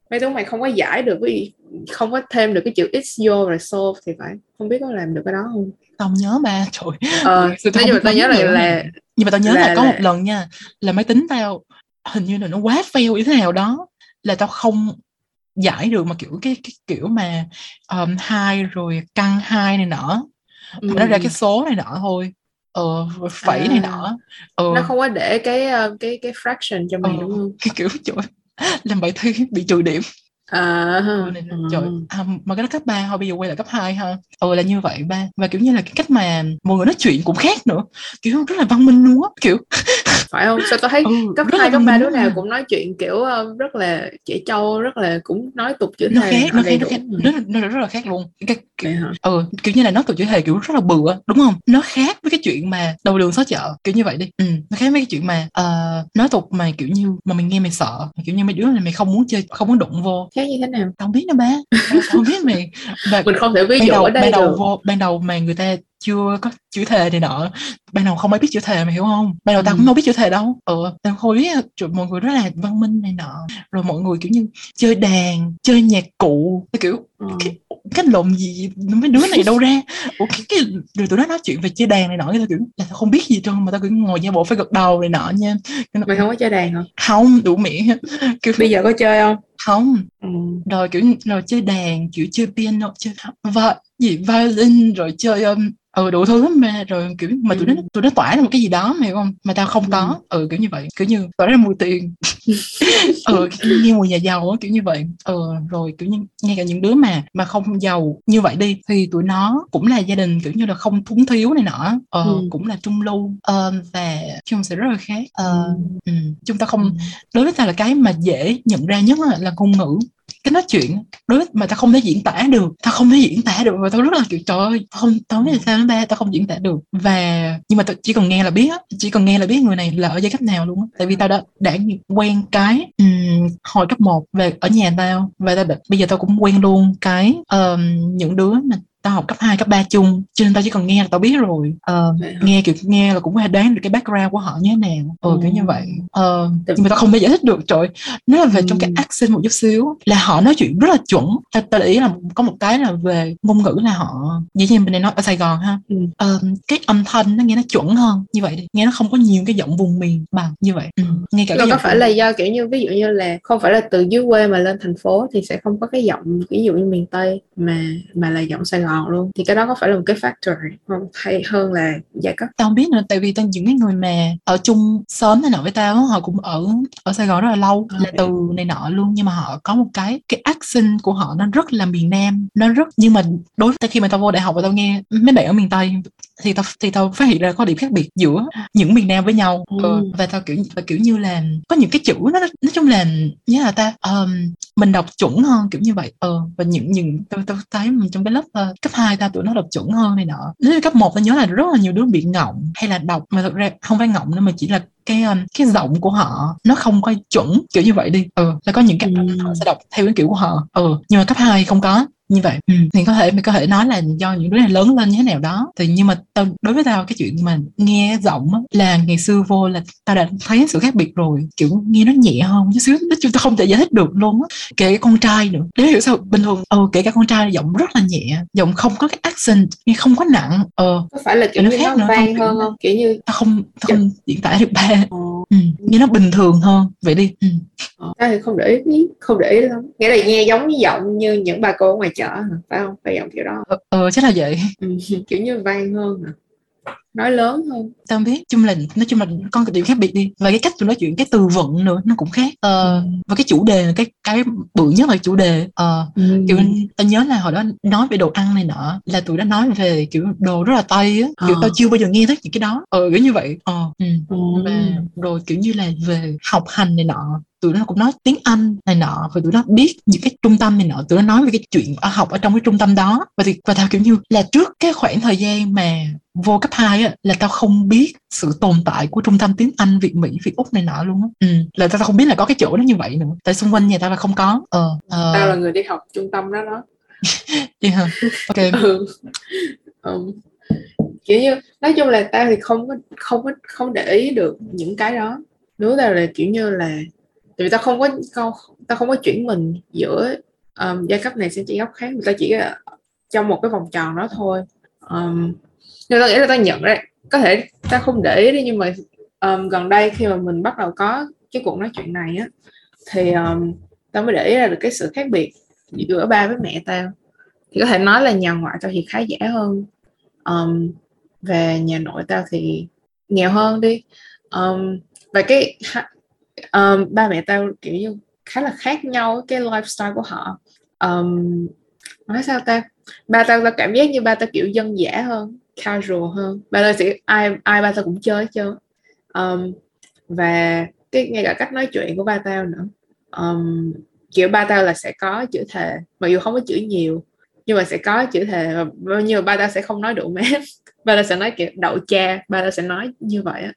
máy tính của mày không có giải được cái không có thêm được cái chữ x vô rồi solve thì phải không biết có làm được cái đó không tao nhớ ba trời ờ nói chung tao nhớ là, là nhưng mà tao nhớ là, là- có một lần nha là máy tính tao hình như là nó quá fail như thế nào đó là tao không giải được mà kiểu cái, cái kiểu mà um, hai rồi căn hai này nọ. Mà nó ra cái số này nọ thôi. Ờ rồi phẩy này À. nọ. Ờ. Nó không có để cái cái cái fraction cho mày ờ, đúng không? cái kiểu trời làm bài thi bị trừ điểm à, này, trời à, mà cái đó cấp 3 thôi bây giờ quay lại cấp 2 ha. Ừ là như vậy ba. Và kiểu như là cái cách mà mọi người nói chuyện cũng khác nữa. Kiểu rất là văn minh luôn á kiểu. Phải không? Sao tôi thấy ừ, cấp hai cấp ba đứa nào cũng nói chuyện kiểu uh, rất là trẻ trâu rất là cũng nói tục chữ nó khác nó khác nó khác. Nó, nó, nó rất là khác luôn. Cái, kiểu, ừ kiểu như là nói tục chữ thề kiểu rất là bừa đúng không? Nó khác với cái chuyện mà đầu đường xó chợ kiểu như vậy đi. Ừ, nó khác với cái chuyện mà uh, nói tục mà kiểu như mà mình nghe mày sợ kiểu như mấy đứa này mày không muốn chơi không muốn đụng vô. Khác như thế nào? Không biết nữa ba không biết mày. Và mình không thể ví dụ đầu, ở đây ban đầu được. vô ban đầu mà người ta chưa có chữ thề này nọ. Ban đầu không ai biết chữ thề mày hiểu không? Ban đầu tao ừ. cũng không biết chữ thề đâu. Ừ tao không biết mọi người rất là văn minh này nọ. Rồi mọi người kiểu như chơi đàn chơi nhạc cụ. Kiểu ừ. cái cái lộn gì mấy đứa này đâu ra. Ủa, cái, cái rồi tụi nó nói chuyện về chơi đàn này nọ tao kiểu là tao không biết gì trơn mà tao cứ ngồi giả bộ phải gật đầu này nọ nha. Mày không có chơi đàn hả? Không đủ miệng. Kiểu bây giờ có chơi không không. Ừ. rồi kiểu rồi chơi đàn kiểu chơi piano chơi và gì violin rồi chơi um, ừ đủ thứ lắm mà rồi kiểu mà tụi nó ừ. tụi nó tỏa ra một cái gì đó mà hiểu không mà tao không có. Ừ, ừ kiểu như vậy. Kiểu như tỏa ra mùi tiền ừ như mùi nhà giàu á kiểu như vậy. Ừ rồi kiểu như ngay cả những đứa mà mà không giàu như vậy đi thì tụi nó cũng là gia đình kiểu như là không thúng thiếu này nọ ờ, ừ. cũng là trung lưu. Ờ, và chung sẽ rất là khác. Ờ, ừ. chúng ta không đối với tao là cái mà dễ nhận ra nhất là ngôn ngữ cái nói chuyện đối mà tao không thể diễn tả được tao không thể diễn tả được và tao rất là kiểu trời ơi không tao không biết là sao nó ba tao không diễn tả được. Và nhưng mà tao chỉ cần nghe là biết chỉ cần nghe là biết người này là ở giai cấp nào luôn á. Tại vì tao đã đã quen cái um, hồi cấp 1 về ở nhà tao và tao đã, bây giờ tao cũng quen luôn cái um, những đứa mà tao học cấp 2, cấp 3 chung cho nên tao chỉ cần nghe là tao biết rồi uh, nghe kiểu nghe là cũng có thể đoán được cái background của họ như thế nào ừ, ừ. kiểu như vậy uh, nhưng mà tao không thể giải thích được trời nếu là về ừ. trong cái accent một chút xíu là họ nói chuyện rất là chuẩn tao tao để ý là có một cái là về ngôn ngữ là họ dĩ nhiên bên này nói ở Sài Gòn ha ừ. uh, cái âm thanh nó nghe nó chuẩn hơn như vậy đi nghe nó không có nhiều cái giọng vùng miền bằng như vậy ừ. nghe cả cái có phải là do kiểu như ví dụ như là không phải là từ dưới quê mà lên thành phố thì sẽ không có cái giọng ví dụ như miền Tây mà mà là giọng Sài Gòn ngọt luôn. Thì cái đó có phải là một cái factor không hay hơn là giai cấp? Tao không biết nữa tại vì tao những cái người mà ở chung sớm này nọ với tao họ cũng ở ở Sài Gòn rất là lâu à, là từ này nọ luôn. Nhưng mà họ có một cái cái accent của họ nó rất là miền Nam nó rất nhưng mà đối với khi mà tao vô đại học và tao nghe mấy bạn ở miền Tây thì tao thì tao phát hiện ra có điểm khác biệt giữa những miền Nam với nhau ừ. ừ. và tao kiểu và kiểu như là có những cái chữ nó nói chung là như là ta um, mình đọc chuẩn hơn kiểu như vậy ờ và những những tao tao thấy trong cái lớp uh, cấp 2 ta tụi nó đọc chuẩn hơn này nọ nếu cấp 1 ta nhớ là rất là nhiều đứa bị ngọng hay là đọc mà thực ra không phải ngọng nữa mà chỉ là cái cái giọng của họ nó không có chuẩn kiểu như vậy đi ừ là có những cái ừ. họ sẽ đọc theo cái kiểu của họ ừ nhưng mà cấp 2 không có như vậy ừ. thì có thể mình có thể nói là do những đứa này lớn lên như thế nào đó. Thì nhưng mà tao đối với tao cái chuyện mà nghe giọng á, là ngày xưa vô là tao đã thấy sự khác biệt rồi. Kiểu nghe nó nhẹ hơn chút xíu nói chung tao không thể giải thích được luôn á. Kể cả con trai nữa. Nếu hiểu sao bình thường ờ kể cả con trai giọng rất là nhẹ giọng không có cái accent nghe không có nặng ờ. Có phải là kiểu nó khác nó vang hơn không? Kiểu như tao không tao không diễn tả được ba. Ờ. ừ. Nghe nó bình thường hơn vậy đi. Ừ. thì không để ý không để ý lắm nghĩa là nghe giống như giọng như những bà cô ở ngoài chợ phải không? Phải giọng kiểu đó. Ờ, ờ chắc là vậy. Ừ, kiểu như vang hơn hả nói lớn hơn tao không biết chung là nói chung là con cái điểm khác biệt đi và cái cách tụi nói chuyện cái từ vựng nữa nó cũng khác ờ, ừ. và cái chủ đề cái cái bự nhất là chủ đề ờ, ừ. kiểu tao nhớ là hồi đó nói về đồ ăn này nọ là tụi đã nói về kiểu đồ rất là tây á kiểu ờ. tao chưa bao giờ nghe thấy những cái đó ờ kiểu như vậy ờ ừ. Ừ. và rồi kiểu như là về học hành này nọ tụi nó cũng nói tiếng Anh này nọ và tụi nó biết những cái trung tâm này nọ. Tụi nó nói về cái chuyện ở học ở trong cái trung tâm đó. Và thì và tao kiểu như là trước cái khoảng thời gian mà vô cấp 2 á là tao không biết sự tồn tại của trung tâm tiếng Anh Việt Mỹ Việt Úc này nọ luôn á. Ừ, là tao không biết là có cái chỗ đó như vậy nữa. Tại xung quanh nhà tao là không có. Ờ uh, tao là người đi học trung tâm đó đó. Yeah. ok. Ừ. um, kiểu như nói chung là tao thì không có không có không để ý được những cái đó. Nếu tao là kiểu như là tại vì ta không có không, ta không có chuyển mình giữa um, giai cấp này sang giai cấp khác. Người ta chỉ ờ, trong một cái vòng tròn đó thôi. Um, nên ta nghĩ là ta nhận ra có thể ta không để ý đi nhưng mà um, gần đây khi mà mình bắt đầu có cái cuộc nói chuyện này á thì um, ta mới để ý ra được cái sự khác biệt giữa ba với mẹ tao. Thì có thể nói là nhà ngoại tao thì khá giả hơn. Um, về nhà nội tao thì nghèo hơn đi. Um, và cái um, ba mẹ tao kiểu như khá là khác nhau cái lifestyle của họ. Um, nói sao ta? Ba tao tao cảm giác như ba tao kiểu dân dã hơn casual hơn. Ba tao sẽ ai ai ba tao cũng chơi chứ um, và cái ngay cả cách nói chuyện của ba tao nữa. Um, kiểu ba tao là sẽ có chữ thề mặc dù không có chữ nhiều nhưng mà sẽ có chữ thề và bao ba tao sẽ không nói đủ mép. Ba tao sẽ nói kiểu đậu cha ba tao sẽ nói như vậy á.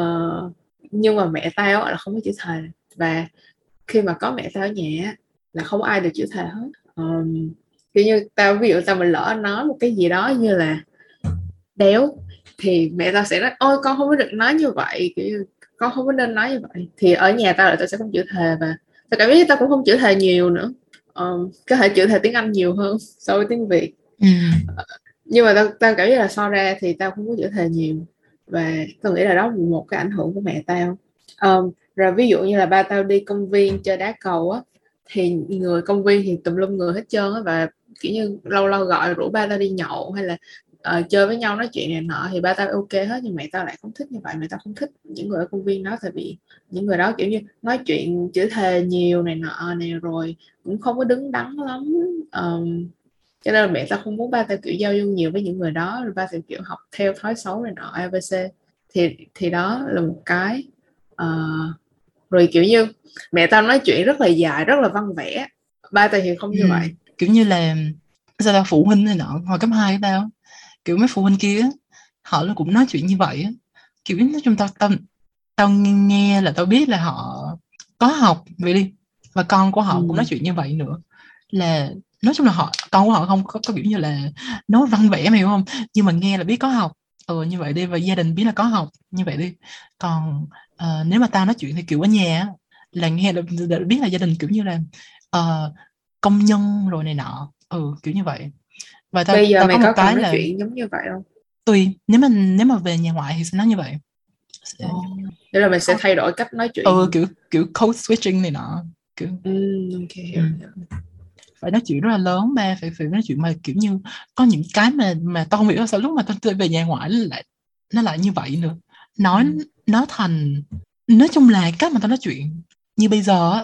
Uh, nhưng mà mẹ tao là không có chữ thề. Và khi mà có mẹ tao ở nhà là không ai được chữ thề hết. Um, kiểu như tao ví dụ tao mình lỡ nói một cái gì đó như là đéo thì mẹ tao sẽ nói ôi con không có được nói như vậy. Kiểu con không có nên nói như vậy. Thì ở nhà tao là tao sẽ không chữ thề và tao cảm giác tao cũng không chữ thề nhiều nữa. Um, có thể chữ thề tiếng anh nhiều hơn so với tiếng việt. Ừ. nhưng mà tao tao cảm giác là so ra thì tao không có chữ thề nhiều và tôi nghĩ là đó là một cái ảnh hưởng của mẹ tao. Um, rồi ví dụ như là ba tao đi công viên chơi đá cầu á thì người công viên thì tùm lum người hết trơn á và kiểu như lâu lâu gọi rủ ba tao đi nhậu hay là uh, chơi với nhau nói chuyện này nọ thì ba tao ok hết nhưng mẹ tao lại không thích như vậy. Mẹ tao không thích những người ở công viên đó tại vì những người đó kiểu như nói chuyện chữ thề nhiều này nọ này rồi cũng không có đứng đắn lắm. Um, cho nên là mẹ tao không muốn ba tao kiểu giao du nhiều với những người đó rồi ba tao kiểu học theo thói xấu này nọ abc thì thì đó là một cái uh, rồi kiểu như mẹ tao nói chuyện rất là dài rất là văn vẽ ba tao thì không như ừ. vậy kiểu như là sao tao phụ huynh này nọ hồi cấp hai tao kiểu mấy phụ huynh kia họ cũng nói chuyện như vậy kiểu nói chung tao tao tao nghe là tao biết là họ có học vậy đi và con của họ ừ. cũng nói chuyện như vậy nữa là nói chung là họ con của họ không có, có kiểu như là nói văn vẽ mày hiểu không? Nhưng mà nghe là biết có học. Ừ như vậy đi và gia đình biết là có học. Như vậy đi. Còn uh, nếu mà tao nói chuyện thì kiểu ở nhà là nghe là, là biết là gia đình kiểu như là uh, công nhân rồi này nọ. Ừ kiểu như vậy. Và tao, bây giờ tao mày có, có cái là chuyện giống như vậy không? Tùy. Nếu mà nếu mà về nhà ngoại thì sẽ nói như vậy. Sẽ... Oh. Thế là mình sẽ thay đổi cách nói chuyện ừ kiểu kiểu code switching này nọ. Kiểu mm, okay, ừ. Phải nói chuyện rất là lớn ba phải phải nói chuyện mà kiểu như có những cái mà mà tao không hiểu sao lúc mà tao về nhà ngoại nó lại nó lại như vậy nữa nói ừ. nó thành nói chung là cách mà tao nói chuyện như bây giờ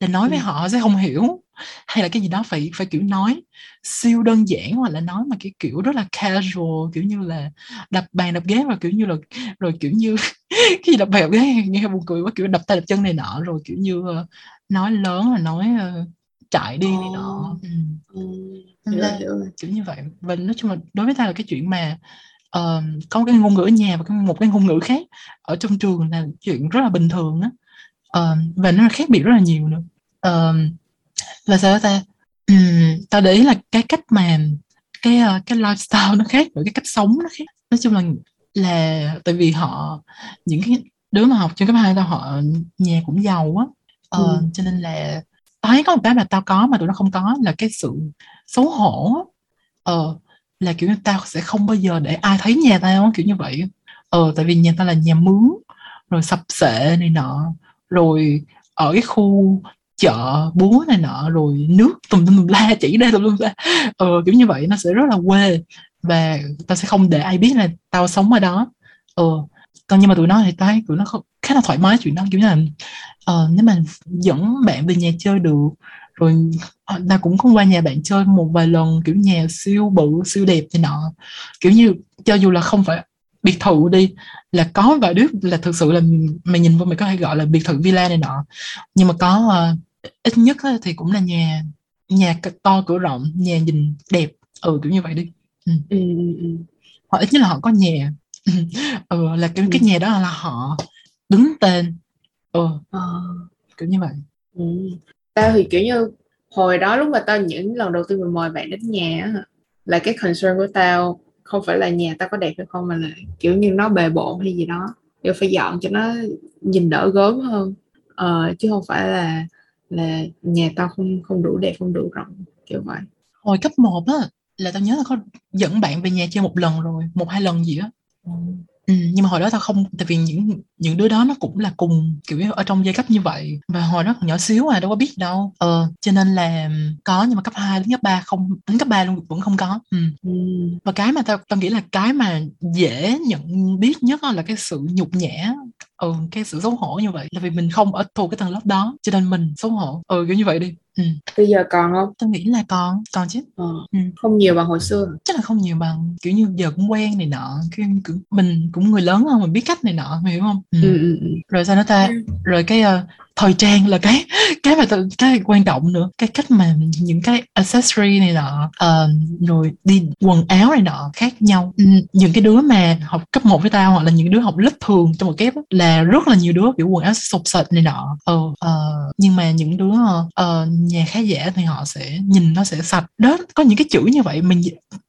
là nói ừ. với họ sẽ không hiểu hay là cái gì đó phải phải kiểu nói siêu đơn giản hoặc là nói mà cái kiểu rất là casual kiểu như là đập bàn đập ghế và kiểu như là rồi kiểu như khi đập bàn đập ghế nghe buồn cười quá kiểu đập tay đập chân này nọ rồi kiểu như uh, nói lớn là nói chạy đi này nọ. ừ. Ừ. Là, kiểu như vậy. Và nói chung là đối với ta là cái chuyện mà uh, có cái ngôn ngữ ở nhà và một cái ngôn ngữ khác ở trong trường là chuyện rất là bình thường á. Uh, và nó khác biệt rất là nhiều nữa. Uh, và sao ta? Um, tao để ý là cái cách mà cái uh, cái lifestyle nó khác rồi cái cách sống nó khác. Nói chung là là tại vì họ những cái đứa mà học trên cấp hai tao họ nhà cũng giàu á. Uh, ừ. cho nên là tao thấy có một cái mà tao có mà tụi nó không có là cái sự xấu hổ ờ là kiểu như tao sẽ không bao giờ để ai thấy nhà tao kiểu như vậy. Ờ tại vì nhà tao là nhà mướn rồi sập sệ này nọ rồi ở cái khu chợ búa này nọ rồi nước tùm tùm la chỉ đây tùm tùm la. Ờ, kiểu như vậy nó sẽ rất là quê và tao sẽ không để ai biết là tao sống ở đó. Ờ nhưng mà tụi nó thì thấy tụi nó không, khá là thoải mái chuyện đó. Kiểu như là uh, nếu mà dẫn bạn về nhà chơi được rồi ờ, ta cũng không qua nhà bạn chơi một vài lần kiểu nhà siêu bự siêu đẹp thì nọ. Kiểu như cho dù là không phải biệt thự đi là có vài đứa là thực sự là mày nhìn vô mày có thể gọi là biệt thự villa này nọ. Nhưng mà có uh, ít nhất thì cũng là nhà nhà to cửa rộng nhà nhìn đẹp. Ừ kiểu như vậy đi. Ừ. Ừ, ừ, ừ. hoặc ít nhất là họ có nhà ừ, là cái cái nhà đó là họ đứng tên. Ừ à. kiểu như vậy. Ừ. tao thì kiểu như hồi đó lúc mà tao những lần đầu tiên mình mời bạn đến nhà là cái concern của tao không phải là nhà tao có đẹp hay không mà là kiểu như nó bề bộn hay gì đó. Đều phải dọn cho nó nhìn đỡ gớm hơn. Ờ, chứ không phải là là nhà tao không không đủ đẹp không đủ rộng kiểu vậy. Hồi cấp 1 á là tao nhớ là có dẫn bạn về nhà chơi một lần rồi một hai lần gì á ừ, nhưng mà hồi đó tao không tại vì những những đứa đó nó cũng là cùng kiểu ở trong giai cấp như vậy và hồi đó còn nhỏ xíu à đâu có biết đâu ờ cho nên là có nhưng mà cấp 2 đến cấp 3 không đến cấp 3 luôn vẫn không có ừ. Ừ. và cái mà tao tao nghĩ là cái mà dễ nhận biết nhất là cái sự nhục nhã ừ cái sự xấu hổ như vậy là vì mình không ở thuộc cái tầng lớp đó cho nên mình xấu hổ ừ kiểu như vậy đi ừ. bây giờ còn không tao nghĩ là còn còn chứ ờ. ừ. không nhiều bằng hồi xưa chắc là không nhiều bằng kiểu như giờ cũng quen này nọ kiểu mình cũng người lớn hơn mình biết cách này nọ mày hiểu không ừ. ừ, ừ, ừ. rồi sao nữa ta Ừ. rồi cái ờ, thời trang là cái cái mà tự- cái quan trọng nữa cái cách mà những cái accessory này nọ ờ, rồi đi quần áo này nọ khác nhau ừ, những cái đứa mà học cấp 1 với tao hoặc là những đứa học lớp thường trong một kép á, rất là nhiều đứa kiểu quần áo sụp sệt này nọ. Ừ, uh, nhưng mà những đứa uh, nhà khá giả thì họ sẽ nhìn nó sẽ sạch. Đó có những cái chữ như vậy mình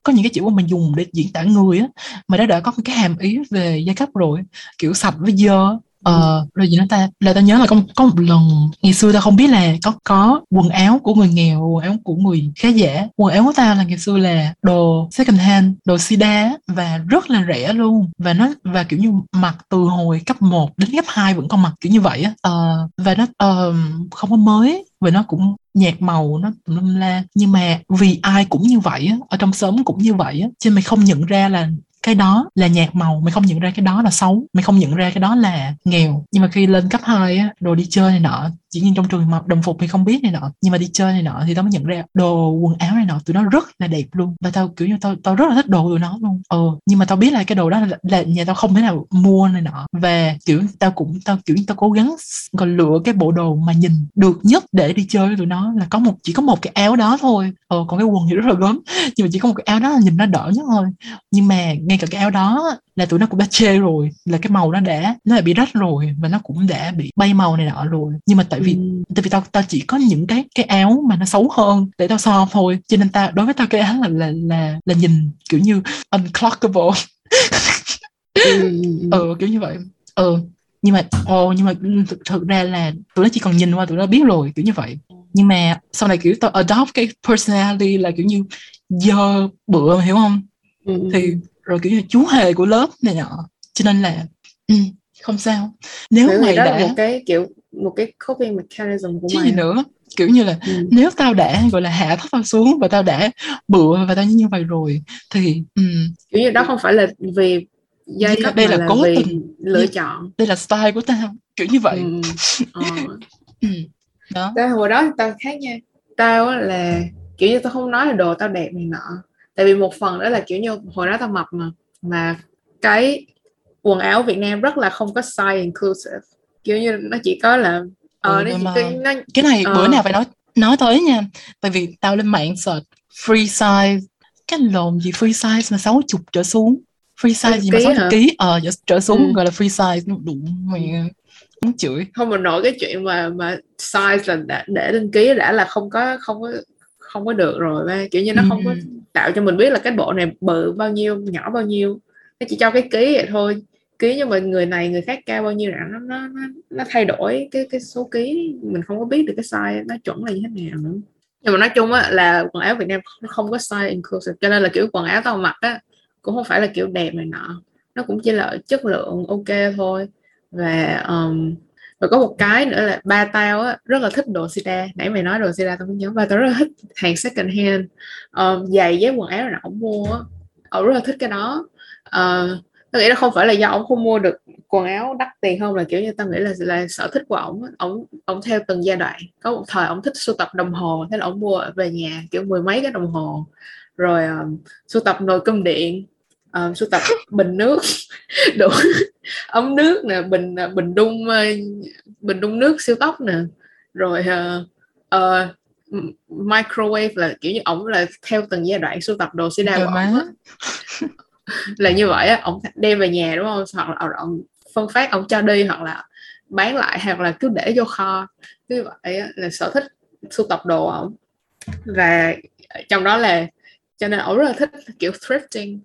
có những cái chữ mà mình dùng để diễn tả người á mà đã đã có một cái hàm ý về giai cấp rồi kiểu sạch với dơ Ờ, rồi gì nữa ta? Là ta nhớ là có có một lần ngày xưa ta không biết là có có quần áo của người nghèo quần áo của người khá giả quần áo của ta là ngày xưa là đồ second hand đồ sida và rất là rẻ luôn. Và nó và kiểu như mặc từ hồi cấp 1 đến cấp 2 vẫn còn mặc kiểu như vậy á. Ờ, và nó uh, không có mới và nó cũng nhạt màu nó tùm lum la. Nhưng mà vì ai cũng như vậy á ở trong xóm cũng như vậy á cho nên mày không nhận ra là cái đó là nhạt màu, mày không nhận ra cái đó là xấu, mày không nhận ra cái đó là nghèo. Nhưng mà khi lên cấp 2 á, đồ đi chơi này nọ chỉ nhiên trong trường mặc đồng phục thì không biết này nọ nhưng mà đi chơi này nọ thì tao mới nhận ra đồ quần áo này nọ tụi nó rất là đẹp luôn. Và tao kiểu như tao tao rất là thích đồ tụi nó luôn. Ờ nhưng mà tao biết là cái đồ đó là, là nhà tao không thể nào mua này nọ. Và kiểu tao cũng tao kiểu tao cố gắng còn lựa cái bộ đồ mà nhìn được nhất để đi chơi với tụi nó là có một chỉ có một cái áo đó thôi. Ờ còn cái quần thì rất là gớm nhưng mà chỉ có một cái áo đó là nhìn nó đỡ nhất thôi. Nhưng mà ngay cả cái áo đó là tụi nó cũng đã chê rồi là cái màu nó đã nó đã bị rách rồi và nó cũng đã bị bay màu này nọ rồi. Nhưng mà tại vì tại vì tao tao chỉ có những cái cái áo mà nó xấu hơn để tao so thôi. Cho nên tao đối với tao cái áo là là là là nhìn kiểu như unclockable. Ừ, ừ, ừ. ừ kiểu như vậy. Ừ nhưng mà ồ nhưng mà thực, thực ra là tụi nó chỉ còn nhìn qua tụi nó biết rồi kiểu như vậy. Nhưng mà sau này kiểu tao adopt cái personality là kiểu như dơ bựa hiểu không? Ừ, thì rồi kiểu như chú hề của lớp này nọ. Cho nên là ừ, không sao. Nếu Bởi mày đó là đã một cái kiểu một cái coping mechanism của chứ mày. gì nữa. Kiểu như là Ừ. nếu tao đã gọi là hạ thấp tao xuống và tao đã bựa và tao như vậy rồi thì ừ, kiểu như đó không phải là vì giai cấp đây mà là là, cố tình. lựa chọn. đây là style của tao. Kiểu như vậy. Ừ. ờ. ừ. đó. Tao hồi đó tao khác nha. Tao là kiểu như tao không nói là đồ tao đẹp này nọ. Tại vì một phần đó là kiểu như hồi đó tao mập mà. Mà cái quần áo Việt Nam rất là không có size inclusive kiểu như nó chỉ có là ờ Ừ, nó chỉ có nó cái này Ờ. bữa nào phải nói nói tới nha tại vì tao lên mạng search free size cái lồn gì free size mà 60 trở xuống free size gì mà ký 60 hả? ký ờ trở, trở xuống Ừ. gọi là free size nó đủ mẹ muốn chửi không mà nổi cái chuyện mà mà size là đã, để đăng ký đã là không có không có không có được rồi ba kiểu như nó không có Ừ. tạo cho mình biết là cái bộ này bự bao nhiêu nhỏ bao nhiêu nó chỉ cho cái ký vậy thôi ký nhưng mà người này người khác cao bao nhiêu là nó nó nó, nó thay đổi cái cái số ký. Mình không có biết được cái size nó chuẩn là như thế nào nữa. Nhưng mà nói chung á là quần áo Việt Nam không có size inclusive cho nên là kiểu quần áo tao mặc á cũng không phải là kiểu đẹp này nọ. Nó cũng chỉ là chất lượng ok thôi. Và um, và có một cái nữa là ba tao á rất là thích đồ sida nãy mày nói đồ sida tao mới nhớ ba tao rất là thích hàng second hand. Um, giày với quần áo nào ổng mua á ổng rất là thích cái đó. Uh, tao nghĩ là không phải là do ổng không mua được quần áo đắt tiền không là kiểu như tao nghĩ là là sở thích của ổng á. ổng ổng theo từng giai đoạn có một thời ổng thích sưu tập đồng hồ thế là ổng mua về nhà kiểu mười mấy cái đồng hồ rồi um, sưu tập nồi cơm điện um, sưu tập bình nước đủ ống nước nè bình bình đun ờ, bình đun nước siêu tốc nè rồi uh, uh, microwave là kiểu như ổng là theo từng giai đoạn sưu tập đồ sida của ổng là như vậy á ông đem về nhà đúng không? Hoặc là ông phân phát ông cho đi hoặc là bán lại hoặc là cứ để vô kho. Như vậy á, là sở thích sưu tập đồ ổng. Và trong đó là cho nên ổng rất là thích kiểu thrifting.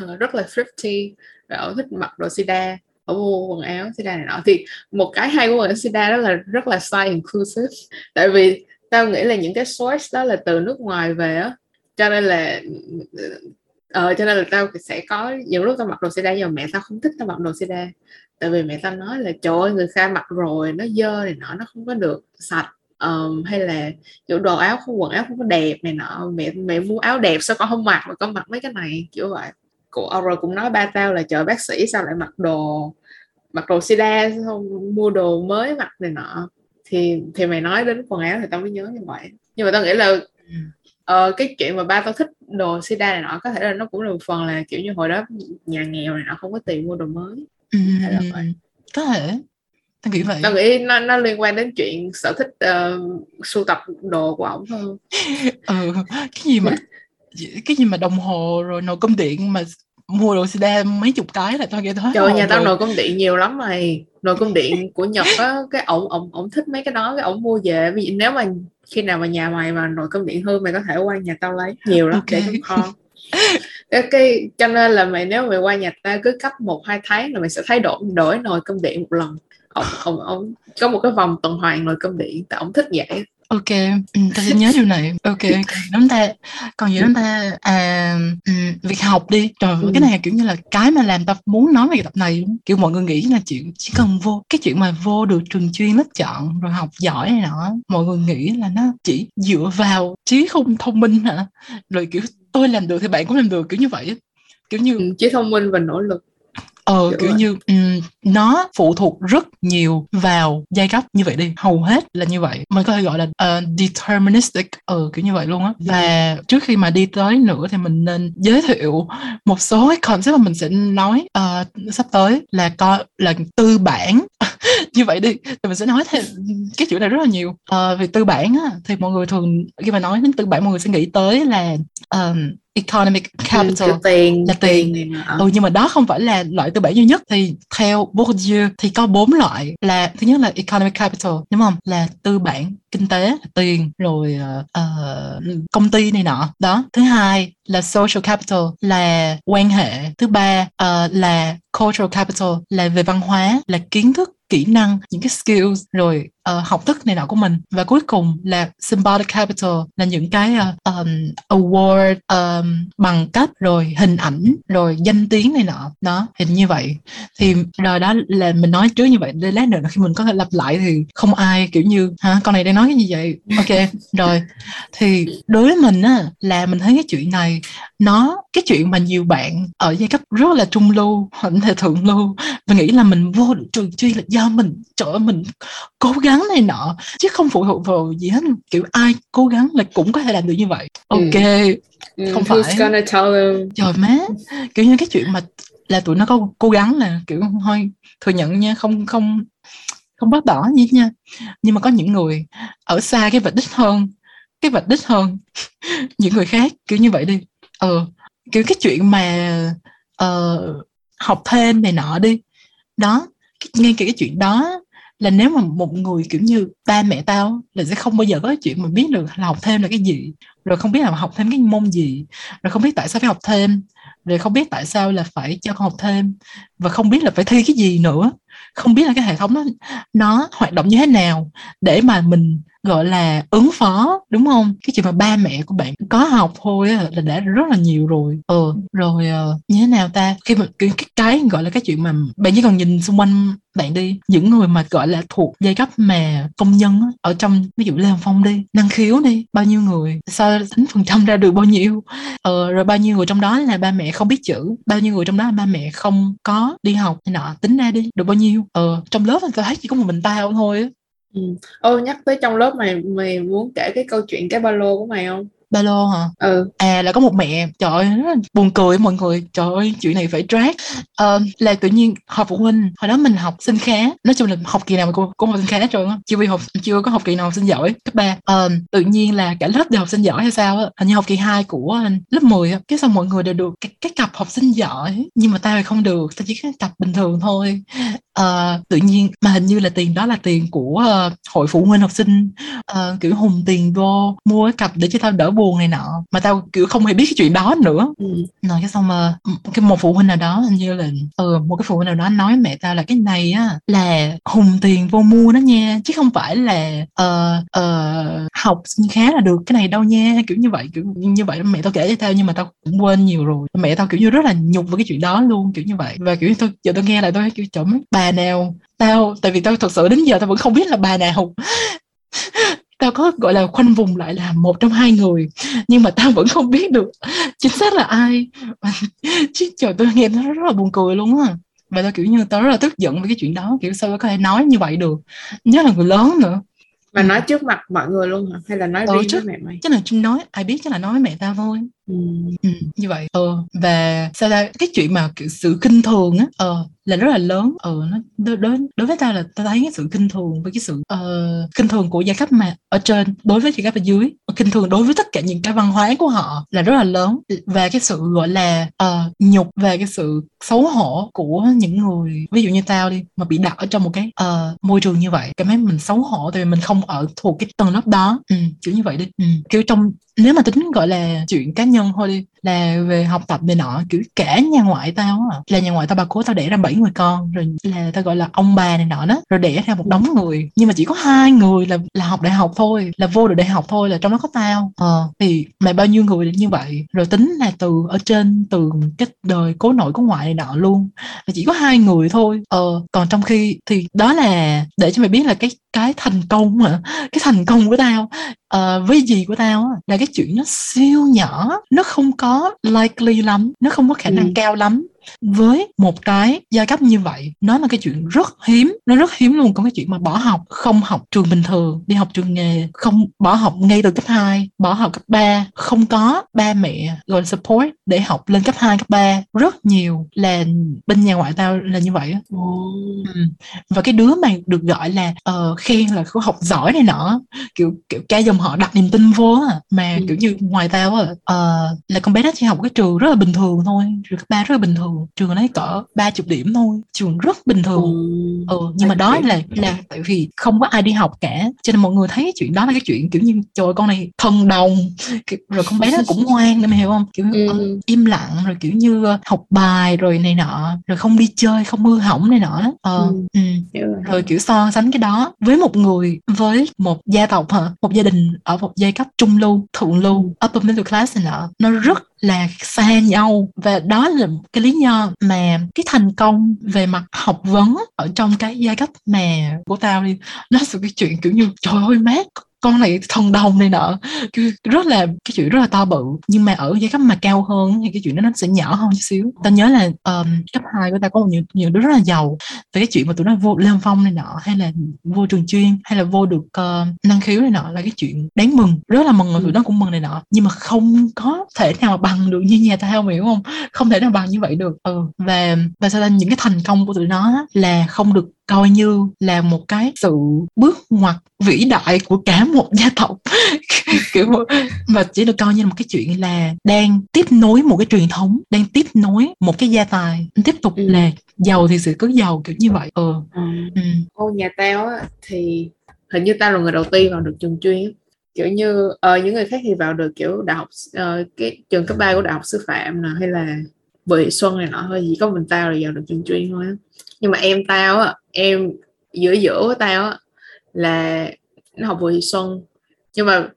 Ờ, rất là thrifty. Và ổng thích mặc đồ sida. Ổng mua quần áo sida này nọ. Thì một cái hay của quần áo sida đó là rất là size inclusive. Tại vì tao nghĩ là những cái source đó là từ nước ngoài về á. Cho nên là ờ cho nên là tao sẽ có những lúc tao mặc đồ seda nhưng mà mẹ tao không thích tao mặc đồ seda tại vì mẹ tao nói là trời ơi người ta mặc rồi nó dơ này nọ nó không có được sạch. Um, hay là kiểu đồ áo không quần áo không có đẹp này nọ mẹ mẹ mua áo đẹp sao con không mặc mà con mặc mấy cái này kiểu vậy. Cô ờ, rồi cũng nói ba tao là chờ bác sĩ sao lại mặc đồ mặc đồ sida không mua đồ mới mặc này nọ? Thì thì mày nói đến quần áo thì tao mới nhớ như vậy. Nhưng mà tao nghĩ là ừ uh, cái chuyện mà ba tao thích đồ sida này nọ có thể là nó cũng là một phần là kiểu như hồi đó nhà nghèo này nọ không có tiền mua đồ mới. Ừ, có thể. Tao nghĩ vậy. Tao nghĩ nó nó liên quan đến chuyện sở thích uh, sưu tập đồ của ổng hơn. Ừ cái gì mà cái gì mà đồng hồ rồi nồi cơm điện mà mua đồ sida mấy chục cái là tao nghe thôi trời nhà tao nồi cơm điện nhiều lắm mày. Nồi cơm điện của nhật á cái ổng ổng ổng thích mấy cái đó cái ổng mua về. Vì nếu mà khi nào mà nhà mày mà nồi cơm điện hư mày có thể qua nhà tao lấy nhiều lắm okay. để trong kho cái, cái cho nên là mày nếu mày qua nhà ta cứ cấp một hai tháng là mày sẽ thấy đổi đổi nồi cơm điện một lần. Ông ông ông có một cái vòng tuần hoàn nồi cơm điện tại ông thích vậy ok ừ, ta sẽ nhớ điều này. Ok chúng ta còn gì chúng ta à um, việc học đi. Trời ừ. cái này kiểu như là cái mà làm ta muốn nói về cái tập này kiểu mọi người nghĩ là chuyện chỉ cần vô cái chuyện mà vô được trường chuyên lớp chọn rồi học giỏi này nọ mọi người nghĩ là nó chỉ dựa vào trí không thông minh hả? Rồi kiểu tôi làm được thì bạn cũng làm được kiểu như vậy kiểu như ừ, trí thông minh và nỗ lực ờ kiểu, kiểu như um, nó phụ thuộc rất nhiều vào giai cấp như vậy đi. Hầu hết là như vậy mình có thể gọi là uh, deterministic ờ kiểu như vậy luôn á. Và trước khi mà đi tới nữa thì mình nên giới thiệu một số cái concept mà mình sẽ nói uh, sắp tới là có là tư bản như vậy đi thì mình sẽ nói thêm cái chữ này rất là nhiều. Uh, về tư bản á, thì mọi người thường khi mà nói đến tư bản mọi người sẽ nghĩ tới là um, economic capital ừ, tiền là tiền, tiền. ừ nhưng mà đó không phải là loại tư bản duy nhất. Thì theo Bourdieu thì có bốn loại là thứ nhất là economic capital đúng không? Là tư bản kinh tế tiền rồi uh, công ty này nọ. Đó. Thứ hai là social capital là quan hệ. Thứ ba uh, là cultural capital là về văn hóa là kiến thức kỹ năng những cái skills rồi uh, học thức này nọ của mình. Và cuối cùng là symbolic capital là những cái uh, um, award um, bằng cấp rồi hình ảnh rồi danh tiếng này nọ. Đó thì như vậy. Thì rồi đó là mình nói trước như vậy để lát nữa khi mình có thể lặp lại thì không ai kiểu như hả con này đang nói cái gì vậy? Ok rồi. Thì đối với mình á là mình thấy cái chuyện này nó cái chuyện mà nhiều bạn ở giai cấp rất là trung lưu hoặc là thượng lưu mình nghĩ là mình vô được trường chuyên là do mình trời ơi mình cố gắng này nọ chứ không phụ thuộc vào gì hết. Kiểu ai cố gắng là cũng có thể làm được như vậy. Ừ. ok. Ừ. không phải. gonna tell them? trời má. Kiểu như cái chuyện mà là tụi nó có cố gắng là kiểu thôi thừa nhận nha không không không bác bỏ gì nha. Nhưng mà có những người ở xa cái vạch đích hơn cái vạch đích hơn. Những người khác kiểu như vậy đi. Ờ kiểu cái chuyện mà uh, học thêm này nọ đi. Đó ngay cả cái chuyện đó là nếu mà một người, kiểu như, ba mẹ tao là sẽ không bao giờ có cái chuyện mà biết được là học thêm là cái gì, rồi không biết là học thêm cái môn gì, rồi không biết tại sao phải học thêm, rồi không biết tại sao là phải cho con học thêm, và không biết là phải thi cái gì nữa. Không biết là cái hệ thống nó nó hoạt động như thế nào để mà mình gọi là ứng phó đúng không? Cái chuyện mà ba mẹ của bạn có học thôi là đã rất là nhiều rồi. Ừ rồi ờ, như thế nào ta? Khi mà cái, cái cái gọi là cái chuyện mà bạn chỉ cần nhìn xung quanh bạn đi những người mà gọi là thuộc giai cấp mà công nhân á, ở trong ví dụ lê hồng phong đi năng khiếu đi bao nhiêu người so tính phần trăm ra được bao nhiêu? Ờ, rồi bao nhiêu người trong đó là ba mẹ không biết chữ bao nhiêu người trong đó là ba mẹ không có đi học này nọ tính ra đi được bao nhiêu? Ờ trong lớp anh thấy chỉ có một mình tao thôi á ừ. ô nhắc tới trong lớp mày mày muốn kể cái câu chuyện cái ba lô của mày không? Ba lô hả? Ừ. À là có một mẹ. Trời ơi rất là buồn cười mọi người. Trời ơi chuyện này phải drag uh, là tự nhiên họp phụ huynh. Hồi đó mình học sinh khá. Nói chung là học kỳ nào mà cô cũng học sinh khá hết trơn á. Chưa học chưa có học kỳ nào học sinh giỏi cấp ba. Uh, tự nhiên là cả lớp đều học sinh giỏi hay sao á. Hình như học kỳ 2 của lớp 10 á. Cái xong mọi người đều được cái, cái cặp học sinh giỏi. Nhưng mà tao thì không được tao chỉ cái cặp bình thường thôi uh, tự nhiên mà hình như là tiền đó là tiền của uh, hội phụ huynh học sinh uh, kiểu hùng tiền vô mua cái cặp để cho tao đỡ buồn này nọ. Mà tao kiểu không hề biết cái chuyện đó nữa. Ừ. rồi cái xong mà cái một phụ huynh nào đó hình như là ừ, một cái phụ huynh nào đó nói mẹ tao là cái này á là hùng tiền vô mua đó nha chứ không phải là uh, uh, học khá là được cái này đâu nha. Kiểu như vậy kiểu như vậy mẹ tao kể cho tao nhưng mà tao cũng quên nhiều rồi. Mẹ tao kiểu như rất là nhục với cái chuyện đó luôn kiểu như vậy. Và kiểu tôi giờ tôi nghe lại tôi kiểu chồng bà nào? Tao tại vì tao thật sự đến giờ tao vẫn không biết là bà nào. Tao có gọi là khoanh vùng lại là một trong hai người nhưng mà tao vẫn không biết được chính xác là ai. Chứ trời tôi nghe nó rất là buồn cười luôn á. Và tao kiểu như tao rất là tức giận với cái chuyện đó kiểu sao có thể nói như vậy được? Nhất là người lớn nữa. Và nói trước mặt mọi người luôn hả? Hay là nói ừ, riêng trước, với mẹ mày? chắc là nói ai biết chắc là nói với mẹ tao thôi ừ. Ừ, như vậy. Ờ và sao ra cái chuyện mà kiểu sự kinh thường á ờ là rất là lớn. Ờ nó đối đối, đối với ta là ta thấy cái sự kinh thường với cái sự ờ, uh, kinh thường của giai cấp mà ở trên đối với giai cấp ở dưới kinh thường đối với tất cả những cái văn hóa của họ là rất là lớn. Và cái sự gọi là uh, nhục về cái sự xấu hổ của những người ví dụ như tao đi mà bị đặt ở trong một cái uh, môi trường như vậy cảm thấy mình xấu hổ tại vì mình không ở thuộc cái tầng lớp đó. Ừ, kiểu như vậy đi. Ừ. kiểu trong nếu mà tính gọi là chuyện cá nhân thôi đi là về học tập này nọ kiểu cả nhà ngoại tao á. Là nhà ngoại tao bà cố tao đẻ ra bảy người con rồi là tao gọi là ông bà này nọ đó rồi đẻ ra một đống người. Nhưng mà chỉ có hai người là là học đại học thôi là vô được đại học thôi là trong đó có tao. Ờ thì mày bao nhiêu người như vậy? Rồi tính là từ ở trên từ cái đời cố nội cố ngoại này nọ luôn là chỉ có hai người thôi. Ờ còn trong khi thì đó là để cho mày biết là cái cái thành công mà cái thành công của tao uh, với gì của tao là cái chuyện nó siêu nhỏ nó không có likely lắm nó không có khả năng ừ. cao lắm với một cái giai cấp như vậy nó là cái chuyện rất hiếm. Nó rất hiếm luôn. Có cái chuyện mà bỏ học không học trường bình thường đi học trường nghề không bỏ học ngay từ cấp 2 bỏ học cấp 3 không có ba mẹ gọi support để học lên cấp 2, cấp 3 rất nhiều là bên nhà ngoại tao là như vậy ừ. và cái đứa mà được gọi là uh, khen là có học giỏi này nọ kiểu kiểu ca dòng họ đặt niềm tin vô à mà ừ. kiểu như ngoài tao á uh, là con bé đó chỉ học cái trường rất là bình thường thôi trường cấp ba rất là bình thường trường ấy cỡ ba chục điểm thôi trường rất bình thường. Ừ, ừ nhưng mà đó là là tại vì không có ai đi học cả cho nên mọi người thấy chuyện đó là cái chuyện kiểu như trời con này thần đồng. Rồi con bé nó cũng ngoan em hiểu không? Kiểu ừ. im lặng rồi kiểu như ờ, học bài rồi này nọ rồi không đi chơi không hư hỏng này nọ. Ờ, ừ. Ừ. rồi. Kiểu so sánh cái đó với một người với một gia tộc hả? Một gia đình ở một giai cấp trung lưu thượng lưu upper middle class này nọ. Nó rất là xa nhau. Và đó là cái lý do mà cái thành công về mặt học vấn ở trong cái giai cấp mà của tao đi, nó là cái chuyện kiểu như, trời ơi, mát con này thần đồng này nọ rất là cái chuyện rất là to bự nhưng mà ở giai cấp mà cao hơn thì cái chuyện đó nó sẽ nhỏ hơn chút xíu. Tao nhớ là um, cấp 2 của ta có một nhiều, nhiều đứa rất là giàu về cái chuyện mà tụi nó vô lên phong này nọ hay là vô trường chuyên hay là vô được uh, năng khiếu này nọ là cái chuyện đáng mừng. Rất là mừng rồi tụi nó cũng mừng này nọ. Nhưng mà không có thể nào bằng được như nhà tao hiểu không? Không thể nào bằng như vậy được. Ừ và và sao những cái thành công của tụi nó là không được coi như là một cái sự bước ngoặt vĩ đại của cả một gia tộc kiểu mà chỉ được coi như là một cái chuyện là đang tiếp nối một cái truyền thống đang tiếp nối một cái gia tài tiếp tục ừ. là giàu thì sẽ cứ giàu kiểu như vậy ừ. ừ. ừ. Ô nhà tao á thì hình như tao là người đầu tiên vào được trường chuyên kiểu như uh, những người khác thì vào được kiểu đại học uh, cái trường cấp 3 của đại học sư phạm nè hay là Bùi Xuân này nọ thôi chỉ có mình tao là vào được trường chuyên thôi á nhưng mà em tao á em giữa giữa của tao á là nó học vừa Xuân. Nhưng mà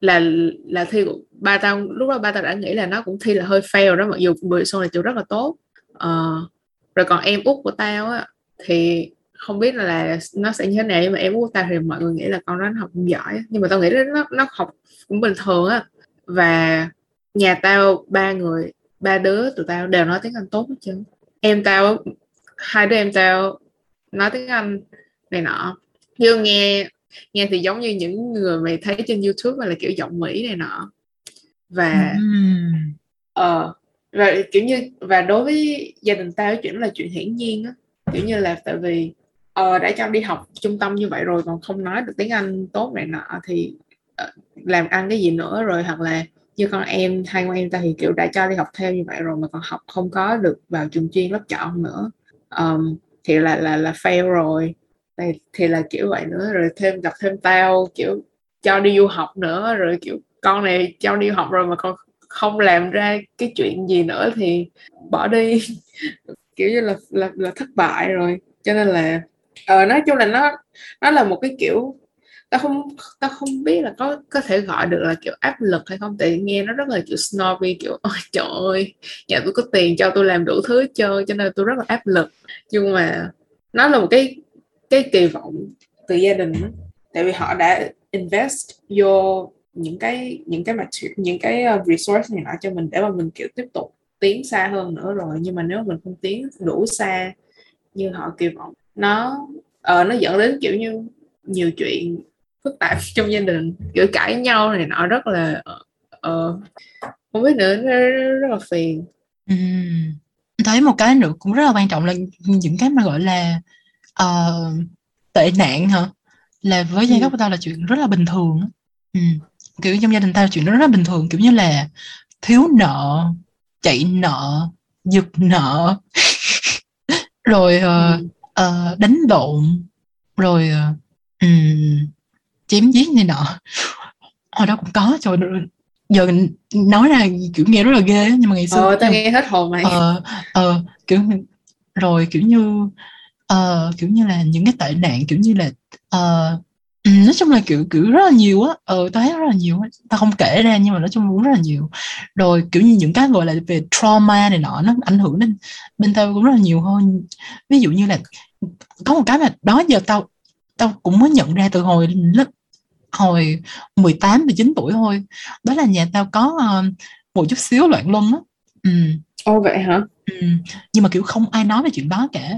là là thi của ba tao lúc đó ba tao đã nghĩ là nó cũng thi là hơi fail đó mặc dù vừa Xuân là trường rất là tốt. Uh, rồi còn em út của tao á thì không biết là, nó sẽ như thế nào nhưng mà em út của tao thì mọi người nghĩ là con đó nó học không giỏi nhưng mà tao nghĩ nó nó học cũng bình thường á. Và nhà tao ba người ba đứa tụi tao đều nói tiếng Anh tốt hết trơn. Em tao hai đứa em tao nói tiếng Anh này nọ. Như nghe nghe thì giống như những người mày thấy trên YouTube là kiểu giọng Mỹ này nọ. Và ờ uh, và kiểu như và đối với gia đình tao chuyện là chuyện hiển nhiên á. Kiểu như là tại vì uh, đã cho đi học trung tâm như vậy rồi còn không nói được tiếng Anh tốt này nọ thì uh, làm ăn cái gì nữa rồi hoặc là như con em hai con em ta thì kiểu đã cho đi học theo như vậy rồi mà còn học không có được vào trường chuyên lớp chọn nữa um, thì là là là fail rồi. Thì, thì là kiểu vậy nữa rồi thêm gặp thêm tao kiểu cho đi du học nữa rồi kiểu con này cho đi học rồi mà con không làm ra cái chuyện gì nữa thì bỏ đi. Kiểu như là là là thất bại rồi. Cho nên là ờ nói chung là nó nó là một cái kiểu ta không ta không biết là có có thể gọi được là kiểu áp lực hay không tại nghe nó rất là kiểu snobby kiểu ôi trời ơi nhà tôi có tiền cho tôi làm đủ thứ chơi cho nên tôi rất là áp lực nhưng mà nó là một cái cái kỳ vọng từ gia đình đó. tại vì họ đã invest vô những cái những cái mặt những cái ờ, resource này nọ cho mình để mà mình kiểu tiếp tục tiến xa hơn nữa rồi nhưng mà nếu mình không tiến đủ xa như họ kỳ vọng nó uh, nó dẫn đến kiểu như nhiều chuyện phức tạp trong gia đình kiểu cãi nhau này nọ rất là uh, không biết nữa nó rất là phiền. Ừ. thấy một cái nữa cũng rất là quan trọng là những cái mà gọi là uh, tệ nạn hả? Là với giai cấp của tao là chuyện rất là bình thường ừ. kiểu trong gia đình tao chuyện đó rất là bình thường kiểu như là thiếu nợ chạy nợ giật nợ rồi uh, uh, đánh lộn rồi uh, um, chém giết này nọ. Hồi đó cũng có trời giờ nói ra kiểu nghe rất là ghê nhưng mà ngày xưa ờ, tao nghe hết hồn mày. Ờ, ờ, kiểu rồi kiểu như uh, kiểu như là những cái tệ nạn kiểu như là uh, nói chung là kiểu kiểu rất là nhiều á. Ờ tao thấy rất là nhiều á. Tao không kể ra nhưng mà nói chung cũng rất là nhiều. Rồi kiểu như những cái gọi là về trauma này nọ nó ảnh hưởng đến bên tao cũng rất là nhiều hơn. Ví dụ như là có một cái mà đó giờ tao tao cũng mới nhận ra từ hồi lớp hồi 18 19 tuổi thôi đó là nhà tao có uh, một chút xíu loạn luân á ừ. Ồ vậy hả? Ừ. Nhưng mà kiểu không ai nói về chuyện đó cả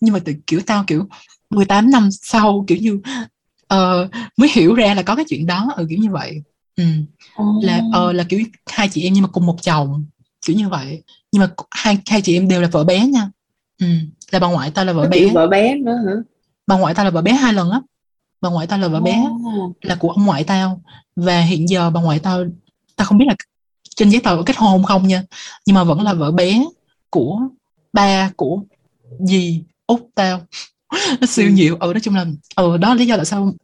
Nhưng mà từ kiểu tao kiểu 18 năm sau kiểu như uh, mới hiểu ra là có cái chuyện đó ừ, kiểu như vậy ừ. oh. là uh, là kiểu hai chị em nhưng mà cùng một chồng kiểu như vậy nhưng mà hai hai chị em đều là vợ bé nha ừ. là bà ngoại tao là vợ có bé vợ bé nữa hả bà ngoại tao là vợ bé hai lần á. Bà ngoại tao là vợ oh. bé là của ông ngoại tao. Và hiện giờ bà ngoại tao tao không biết là trên giấy tờ kết hôn không nha. Nhưng mà vẫn là vợ bé của ba của dì út tao. Nó siêu ừ. nhiều. Ừ nói chung là ừ đó là lý do tại sao uh,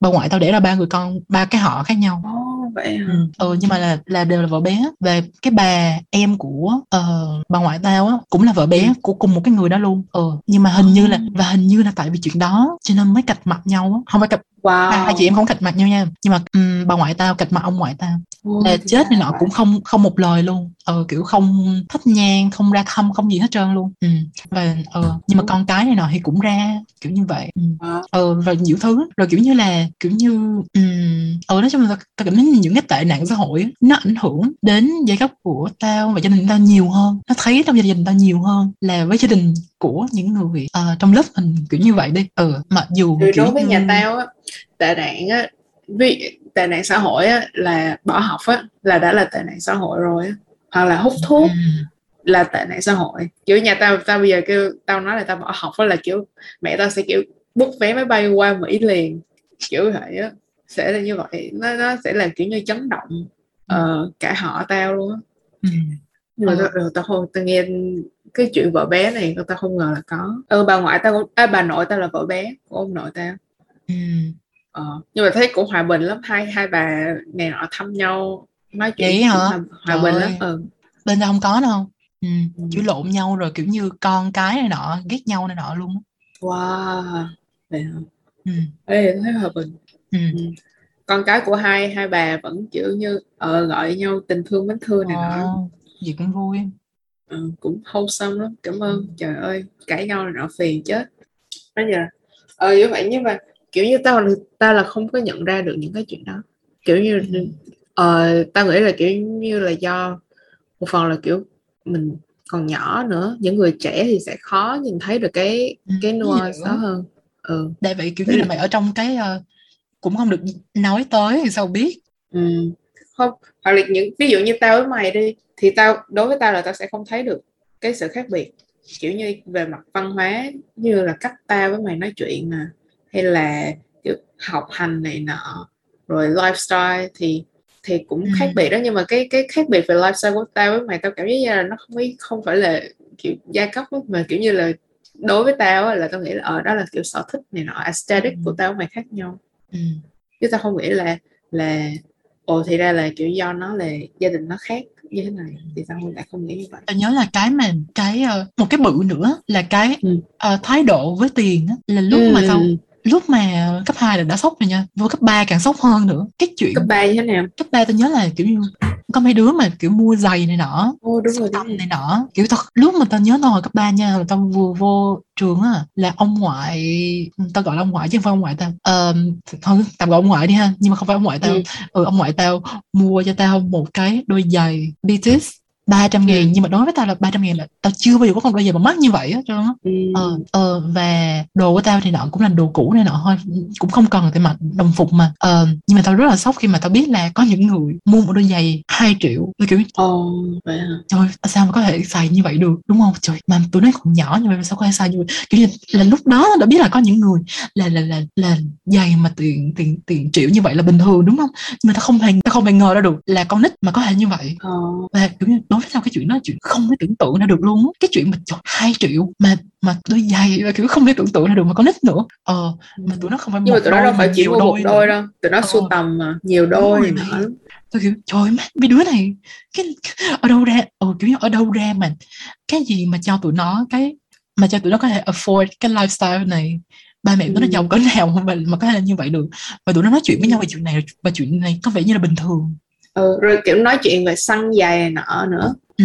bà ngoại tao để ra ba người con ba cái họ khác nhau. Oh, vậy hả? Ừ, ừ nhưng mà là là đều là vợ bé. Và cái bà em của uh, bà ngoại tao á cũng là vợ bé ừ. của cùng một cái người đó luôn. Ừ nhưng mà hình như là và hình như là tại vì chuyện đó cho nên mới cạch mặt nhau á. Không phải cạch wow. hai, hai chị em không cạch mặt nhau nha. Nhưng mà um, bà ngoại tao cạch mặt ông ngoại tao là chết này nọ cũng không không một lời luôn. Ừ, kiểu không thắp nhang không ra thăm không gì hết trơn luôn. Ừ. và ừ, nhưng mà con cái này nọ thì cũng ra kiểu như vậy. Ừ. ừ và nhiều thứ. Rồi kiểu như là kiểu như um, ừ nói chung là tao cảm thấy những cái tệ nạn xã hội nó ảnh hưởng đến giai cấp của tao và gia đình tao nhiều hơn. Nó thấy trong gia đình tao nhiều hơn là với gia đình của những người uh, trong lớp mình kiểu như vậy đi. Ừ mặc dù ừ, đối với như... nhà tao á tệ nạn á vì tệ nạn xã hội á là bỏ học á là đã là tệ nạn xã hội rồi á hoặc là hút thuốc ừ. là tệ nạn xã hội kiểu nhà tao tao bây giờ kêu tao nói là tao bỏ học đó là kiểu mẹ tao sẽ kiểu book vé máy bay qua mỹ liền kiểu vậy á sẽ là như vậy nó nó sẽ là kiểu như chấn động uh, cả họ tao luôn á ừ. mà ừ. tao, tao không tao nghe cái chuyện vợ bé này tao không ngờ là có ừ bà ngoại tao à, bà nội tao là vợ bé của ông nội tao ừ. Ờ, nhưng mà thấy cũng hòa bình lắm hai hai bà ngày nọ thăm nhau nói chuyện Vậy hả? hòa, hòa bình lắm ừ. bên tao không có đâu ừ. ừ. chửi lộn nhau rồi kiểu như con cái này nọ ghét nhau này nọ luôn wow vậy hả ừ. Ê, thấy hòa bình ừ. Ừ. con cái của hai hai bà vẫn kiểu như uh, gọi nhau tình thương mến thương này ờ, nọ gì cũng vui ừ, cũng wholesome lắm cảm ơn trời ơi cãi nhau là nọ phiền chết bây giờ ờ như vậy nhưng mà kiểu như tao tao là không có nhận ra được những cái chuyện đó kiểu như ừ. ờ, tao nghĩ là kiểu như là do một phần là kiểu mình còn nhỏ nữa những người trẻ thì sẽ khó nhìn thấy được cái ừ, cái nuance đó hơn ừ. Đại vậy kiểu như là mày ở trong cái uh, cũng không được nói tới thì sao biết ừ. không hoặc là những ví dụ như tao với mày đi thì tao đối với tao là tao sẽ không thấy được cái sự khác biệt kiểu như về mặt văn hóa như là cách tao với mày nói chuyện nè hay là kiểu học hành này nọ rồi lifestyle thì thì cũng ừ. khác biệt đó nhưng mà cái cái khác biệt về lifestyle của tao với mày tao cảm giác như là nó không không phải là kiểu gia cấp mà kiểu như là đối với tao là tao nghĩ là ở đó là kiểu sở thích này nọ aesthetic Ừ. của tao mày khác nhau ừ. chứ tao không nghĩ là là ồ thì ra là kiểu do nó là gia đình nó khác như thế này thì tao lại không nghĩ như vậy Tao nhớ là cái mà cái ờ, một cái bự nữa là cái Ừ. ờ, thái độ với tiền á, là lúc mà tao Ừ, lúc mà cấp 2 là đã sốc rồi nha. Vô cấp 3 càng sốc hơn nữa. Cái chuyện cấp ba như thế nào? cấp 3 tao nhớ là kiểu như có mấy đứa mà kiểu mua giày này nọ ô đúng rồi đúng rồi. này nọ. Kiểu tao lúc mà tao nhớ tao hồi cấp 3 nha là tao vừa vô trường á là ông ngoại tao gọi là ông ngoại chứ không phải ông ngoại tao. Ờ, thôi tạm gọi ông ngoại đi ha nhưng mà không phải ông ngoại tao. Ừ. ừ, ông ngoại tao mua cho tao một cái đôi giày Beatis 300 ngàn Ừ. nhưng mà đối với tao là 300 ngàn là tao chưa bao giờ có một đôi giày mà mắc như vậy á trơn á ừ. ờ, ờ, và đồ của tao thì nọ cũng là đồ cũ này nọ thôi cũng không cần tiền mặt đồng phục mà. Ờ, nhưng mà tao rất là sốc khi mà tao biết là có những người mua một đôi giày 2 triệu Tôi kiểu ồ vậy hả? Trời sao mà có thể xài như vậy được đúng không? Trời mà tụi nó còn nhỏ như vậy mà sao có thể xài như vậy? Kiểu như là lúc đó đã biết là có những người là là là là giày mà tiền tiền tiền triệu như vậy là bình thường đúng không? Nhưng mà tao không hề tao không hề ngờ ra được là con nít mà có thể như vậy. Ờ. Và kiểu như đối với tao cái chuyện đó chuyện không thể tưởng tượng ra được luôn á. Cái chuyện mà trời hai triệu mà mà đôi giày là kiểu không thể tưởng tượng ra được mà con nít nữa. Ờ mà tụi nó không phải nhưng mà tụi nó đâu mà phải chỉ một đôi đôi đâu. Tụi nó Ờ. sưu tầm mà nhiều đôi này lắm tôi kiểu trời má mấy đứa này cái ở đâu ra ờ, kiểu như ở đâu ra mà cái gì mà cho tụi nó cái mà cho tụi nó có thể afford cái lifestyle này. Ba mẹ tụi nó Ừ. giàu cỡ nào mà mà có thể là như vậy được. Và tụi nó nói chuyện với nhau về chuyện này và chuyện này có vẻ như là bình thường ừ, rồi kiểu nói chuyện về xăng giày nọ nữa ừ.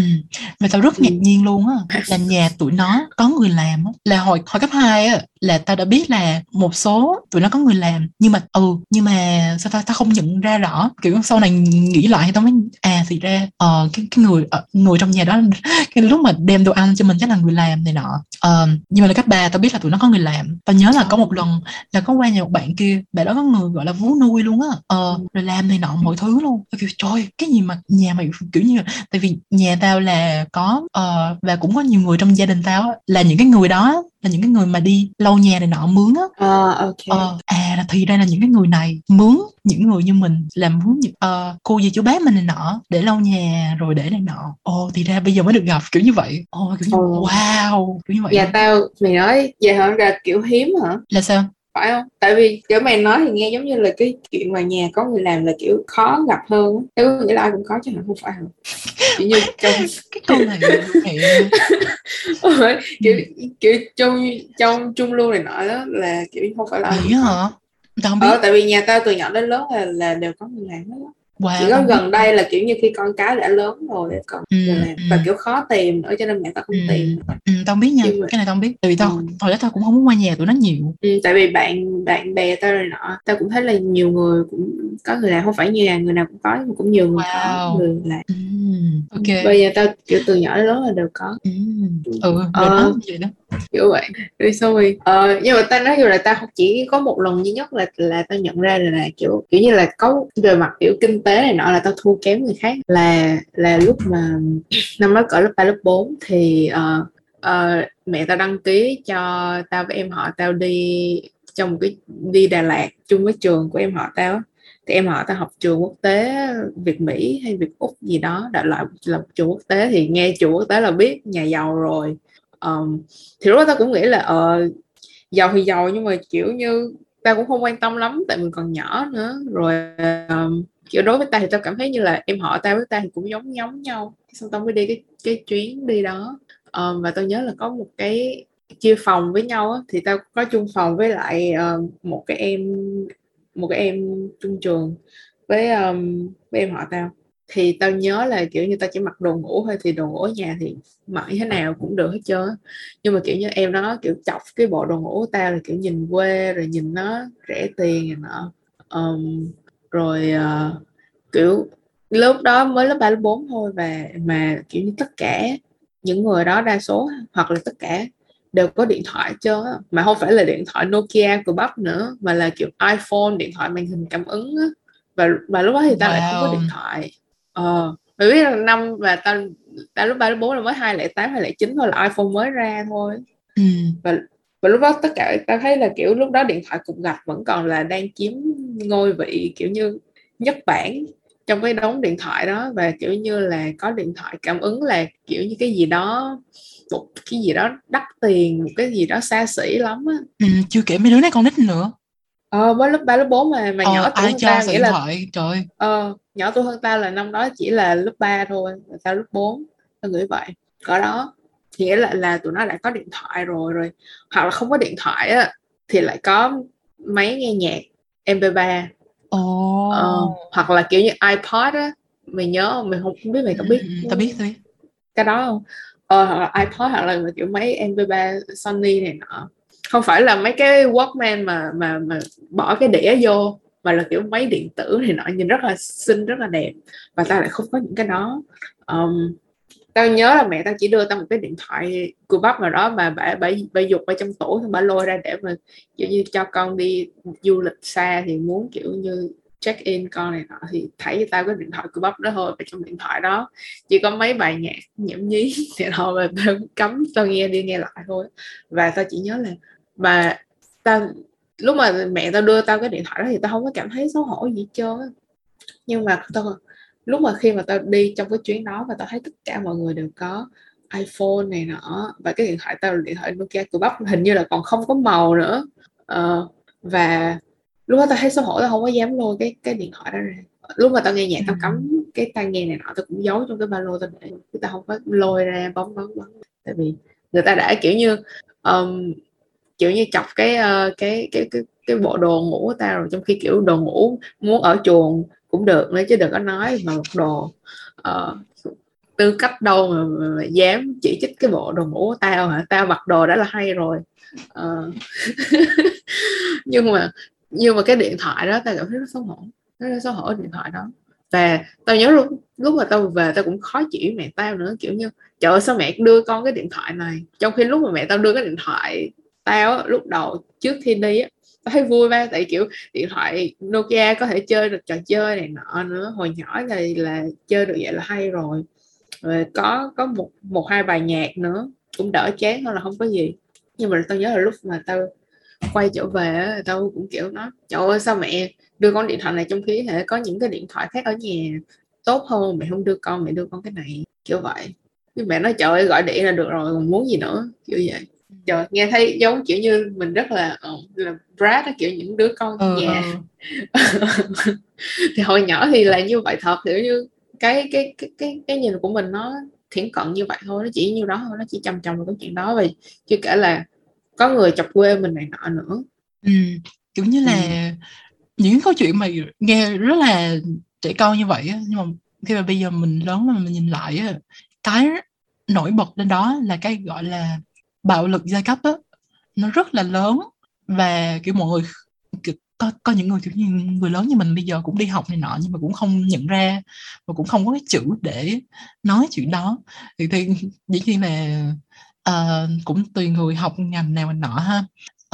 và tao rất Ừ. ngạc nhiên luôn á là nhà tụi nó có người làm á là hồi hồi cấp 2 á là tao đã biết là một số tụi nó có người làm nhưng mà ừ nhưng mà sao tao tao không nhận ra rõ kiểu sau này nghĩ lại thì tao mới à thì ra ờ cái cái người ờ, người trong nhà đó cái lúc mà đem đồ ăn cho mình chắc là người làm này nọ Ờ, nhưng mà là cấp ba tao biết là tụi nó có người làm tao nhớ là có một lần là có qua nhà một bạn kia bạn đó có người gọi là vú nuôi luôn á ờ, rồi làm này nọ mọi thứ luôn tao kiểu trời cái gì mà nhà mày kiểu như là tại vì nhà tao là có ờ, và cũng có nhiều người trong gia đình tao là những cái người đó là những cái người mà đi lâu nhà này nọ mướn á. Ờ ok. Ờ, à là thì ra là những cái người này mướn những người như mình làm mướn ờ, cô dì chú bác mình này nọ để lâu nhà rồi để này nọ. Ồ thì ra bây giờ mới được gặp kiểu như vậy. Ồ kiểu như Ồ. wow kiểu như vậy nhà luôn. tao mày nói vậy hả? Ra kiểu hiếm hả? Là sao phải không tại vì kiểu mày nói thì nghe giống như là cái chuyện mà nhà có người làm là kiểu khó gặp hơn. Thế có nghĩa là ai cũng có chứ không phải hả kiểu như trong cái câu này Ôi, kiểu kiểu trong trong trung lưu này nọ đó là kiểu không phải là có. hả tao không biết ờ tại vì nhà tao từ nhỏ đến lớn là là đều có người làm hết á. Wow, chỉ có biết. gần đây là kiểu như khi con cái đã lớn rồi để còn Ừ, làm ừ. và kiểu khó tìm nữa cho nên mẹ tao không Ừ. tìm ừ, tao biết nha mà- cái này tao biết tại vì tao Ừ. hồi đó tao cũng không muốn qua nhà tụi nó nhiều ừ, tại vì bạn bạn bè tao rồi nọ tao cũng thấy là nhiều người cũng có người làm không phải như là người nào cũng có nhưng cũng nhiều người có Wow. người làm ừ, ok bây giờ tao kiểu từ nhỏ đến lớn là đều có ừ, ừ Ờ. đó vậy đó kiểu vậy. Rồi xong rồi ờ, nhưng mà tao nói dù là tao không chỉ có một lần duy nhất là là tao nhận ra là, là kiểu kiểu như là có về mặt kiểu kinh tế này nọ là tao thua kém người khác. Là là lúc mà năm đó cỡ lớp ba lớp 4 thì uh, uh, mẹ tao đăng ký cho tao với em họ tao đi trong một cái đi Đà Lạt chung với trường của em họ tao thì em họ tao học trường quốc tế Việt Mỹ hay Việt Úc gì đó đại loại là một trường quốc tế thì nghe trường quốc tế là biết nhà giàu rồi um, thì lúc đó tao cũng nghĩ là ờ giàu thì giàu nhưng mà kiểu như ta cũng không quan tâm lắm tại mình còn nhỏ nữa. Rồi um, kiểu đối với ta thì tao cảm thấy như là em họ tao với ta thì cũng giống giống nhau. Xong tao mới đi cái cái chuyến đi đó. Um, và tao nhớ là có một cái chia phòng với nhau á, thì tao có chung phòng với lại um, một cái em một cái em chung trường với um, với em họ tao thì tao nhớ là kiểu như tao chỉ mặc đồ ngủ thôi thì đồ ngủ ở nhà thì mặc thế nào cũng được hết trơn nhưng mà kiểu như em nó kiểu chọc cái bộ đồ ngủ của tao là kiểu nhìn quê rồi nhìn nó rẻ tiền này nọ. Ờm, rồi ờ, kiểu lúc đó mới lớp ba lớp 4 thôi và mà kiểu như tất cả những người đó đa số hoặc là tất cả đều có điện thoại á. Mà không phải là điện thoại Nokia của bắp nữa mà là kiểu iPhone điện thoại màn hình cảm ứng á. Và và lúc đó thì tao lại không có Wow. điện thoại ờ mày biết là năm và tao tao lúc ba lớp bốn là mới hai lẻ tám hai lẻ chín thôi là iPhone mới ra thôi. Ừ. và lúc đó tất cả tao thấy là kiểu lúc đó điện thoại cục gạch vẫn còn là đang chiếm ngôi vị kiểu như nhất bản trong cái đống điện thoại đó. Và kiểu như là có điện thoại cảm ứng là kiểu như cái gì đó một cái gì đó đắt tiền một cái gì đó xa xỉ lắm á. Ừ, chưa kể mấy đứa này còn nít nữa ờ mới lớp ba lớp 4 mà mà ờ, nhỏ tuổi ai hơn cho số nghĩa là thoại? Trời ờ nhỏ tuổi hơn tao là năm đó chỉ là lớp 3 thôi và tao lớp 4 tao nghĩ vậy. Cỡ đó nghĩa là là tụi nó đã có điện thoại rồi rồi hoặc là không có điện thoại á thì lại có máy nghe nhạc MP3 ồ. Ờ, hoặc là kiểu như iPod á mày nhớ mày không, không biết mày có biết Ừ, ừ, tao biết biết. cái đó không? Ờ, hoặc là iPod hoặc là kiểu máy MP3 Sony này nọ không phải là mấy cái Walkman mà mà mà bỏ cái đĩa vô mà là kiểu máy điện tử này nọ nhìn rất là xinh rất là đẹp. Và tao lại không có những cái đó. Um, tao nhớ là mẹ tao chỉ đưa tao một cái điện thoại của bắp nào đó mà bà bà bà dục ở trong tủ thì bà lôi ra để mà kiểu như cho con đi du lịch xa thì muốn kiểu như check in con này nọ thì thấy cho tao cái điện thoại của bắp đó thôi và trong điện thoại đó. Chỉ có mấy bài nhạc nhảm nhí thì thôi mà tao cấm tao nghe đi nghe lại thôi. Và tao chỉ nhớ là mà tao lúc mà mẹ tao đưa tao cái điện thoại đó thì tao không có cảm thấy xấu hổ gì hết trơn á. Nhưng mà tao lúc mà khi mà tao đi trong cái chuyến đó và tao thấy tất cả mọi người đều có iPhone này nọ và cái điện thoại tao là điện thoại Nokia của bắp hình như là còn không có màu nữa. Ờ, và lúc đó tao thấy xấu hổ tao không có dám lôi cái cái điện thoại đó ra. Lúc mà tao nghe nhạc tao cắm cái tai nghe này nọ tao cũng giấu trong cái ba lô tao để tao không có lôi ra bấm bấm bấm. Tại vì người ta đã kiểu như um, kiểu như chọc cái uh, cái cái cái cái bộ đồ ngủ của tao rồi trong khi kiểu đồ ngủ muốn ở chuồng cũng được nữa chứ đừng có nói mà một đồ uh, tư cách đâu mà, mà, mà dám chỉ trích cái bộ đồ ngủ của tao hả? Tao mặc đồ đã là hay rồi. Uh, nhưng mà nhưng mà cái điện thoại đó tao cảm thấy rất xấu hổ rất xấu hổ điện thoại đó. Và tao nhớ lúc lúc mà tao về tao cũng khó chịu mẹ tao nữa kiểu như trời ơi sao mẹ đưa con cái điện thoại này? Trong khi lúc mà mẹ tao đưa cái điện thoại tao lúc đầu trước khi đi á, tao thấy vui ba, tại kiểu điện thoại Nokia có thể chơi được trò chơi này nọ nữa. Hồi nhỏ thì là chơi được vậy là hay rồi. Rồi có có một một, hai bài nhạc nữa, cũng đỡ chán hơn là không có gì. Nhưng mà tao nhớ là lúc mà tao quay trở về tao cũng kiểu nó trời ơi, sao mẹ đưa con điện thoại này trong khi thể có những cái điện thoại khác ở nhà, tốt hơn, mẹ không đưa con, mẹ đưa con cái này. Kiểu vậy. Nhưng mẹ nói, trời ơi, gọi điện là được rồi, còn muốn gì nữa? Kiểu vậy trời nghe thấy giống kiểu như mình rất là uh, là Brad kiểu những đứa con ừ, nhà ừ. thì hồi nhỏ thì là như vậy thật kiểu như cái cái cái cái cái nhìn của mình nó thiển cận như vậy thôi nó chỉ như đó thôi nó chỉ chăm chăm vào cái chuyện đó và chưa kể là có người chọc quê mình này nọ nữa ừ, kiểu như là ừ. những câu chuyện mà nghe rất là trẻ con như vậy nhưng mà khi mà bây giờ mình lớn mà mình nhìn lại cái nổi bật lên đó là cái gọi là bạo lực giai cấp á nó rất là lớn và kiểu mọi người kiểu, có có những người kiểu như người lớn như mình bây giờ cũng đi học này nọ nhưng mà cũng không nhận ra và cũng không có cái chữ để nói chuyện đó thì thì dĩ nhiên là uh, cũng tùy người học ngành nào mình nọ ha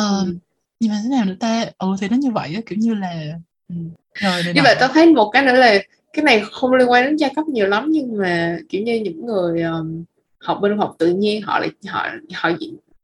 uh, ừ. nhưng mà thế nào nữa ta ừ thì nó như vậy á kiểu như là ừ. rồi nhưng mà tao thấy một cái nữa là cái này không liên quan đến giai cấp nhiều lắm nhưng mà kiểu như những người um, học bên học tự nhiên họ lại họ họ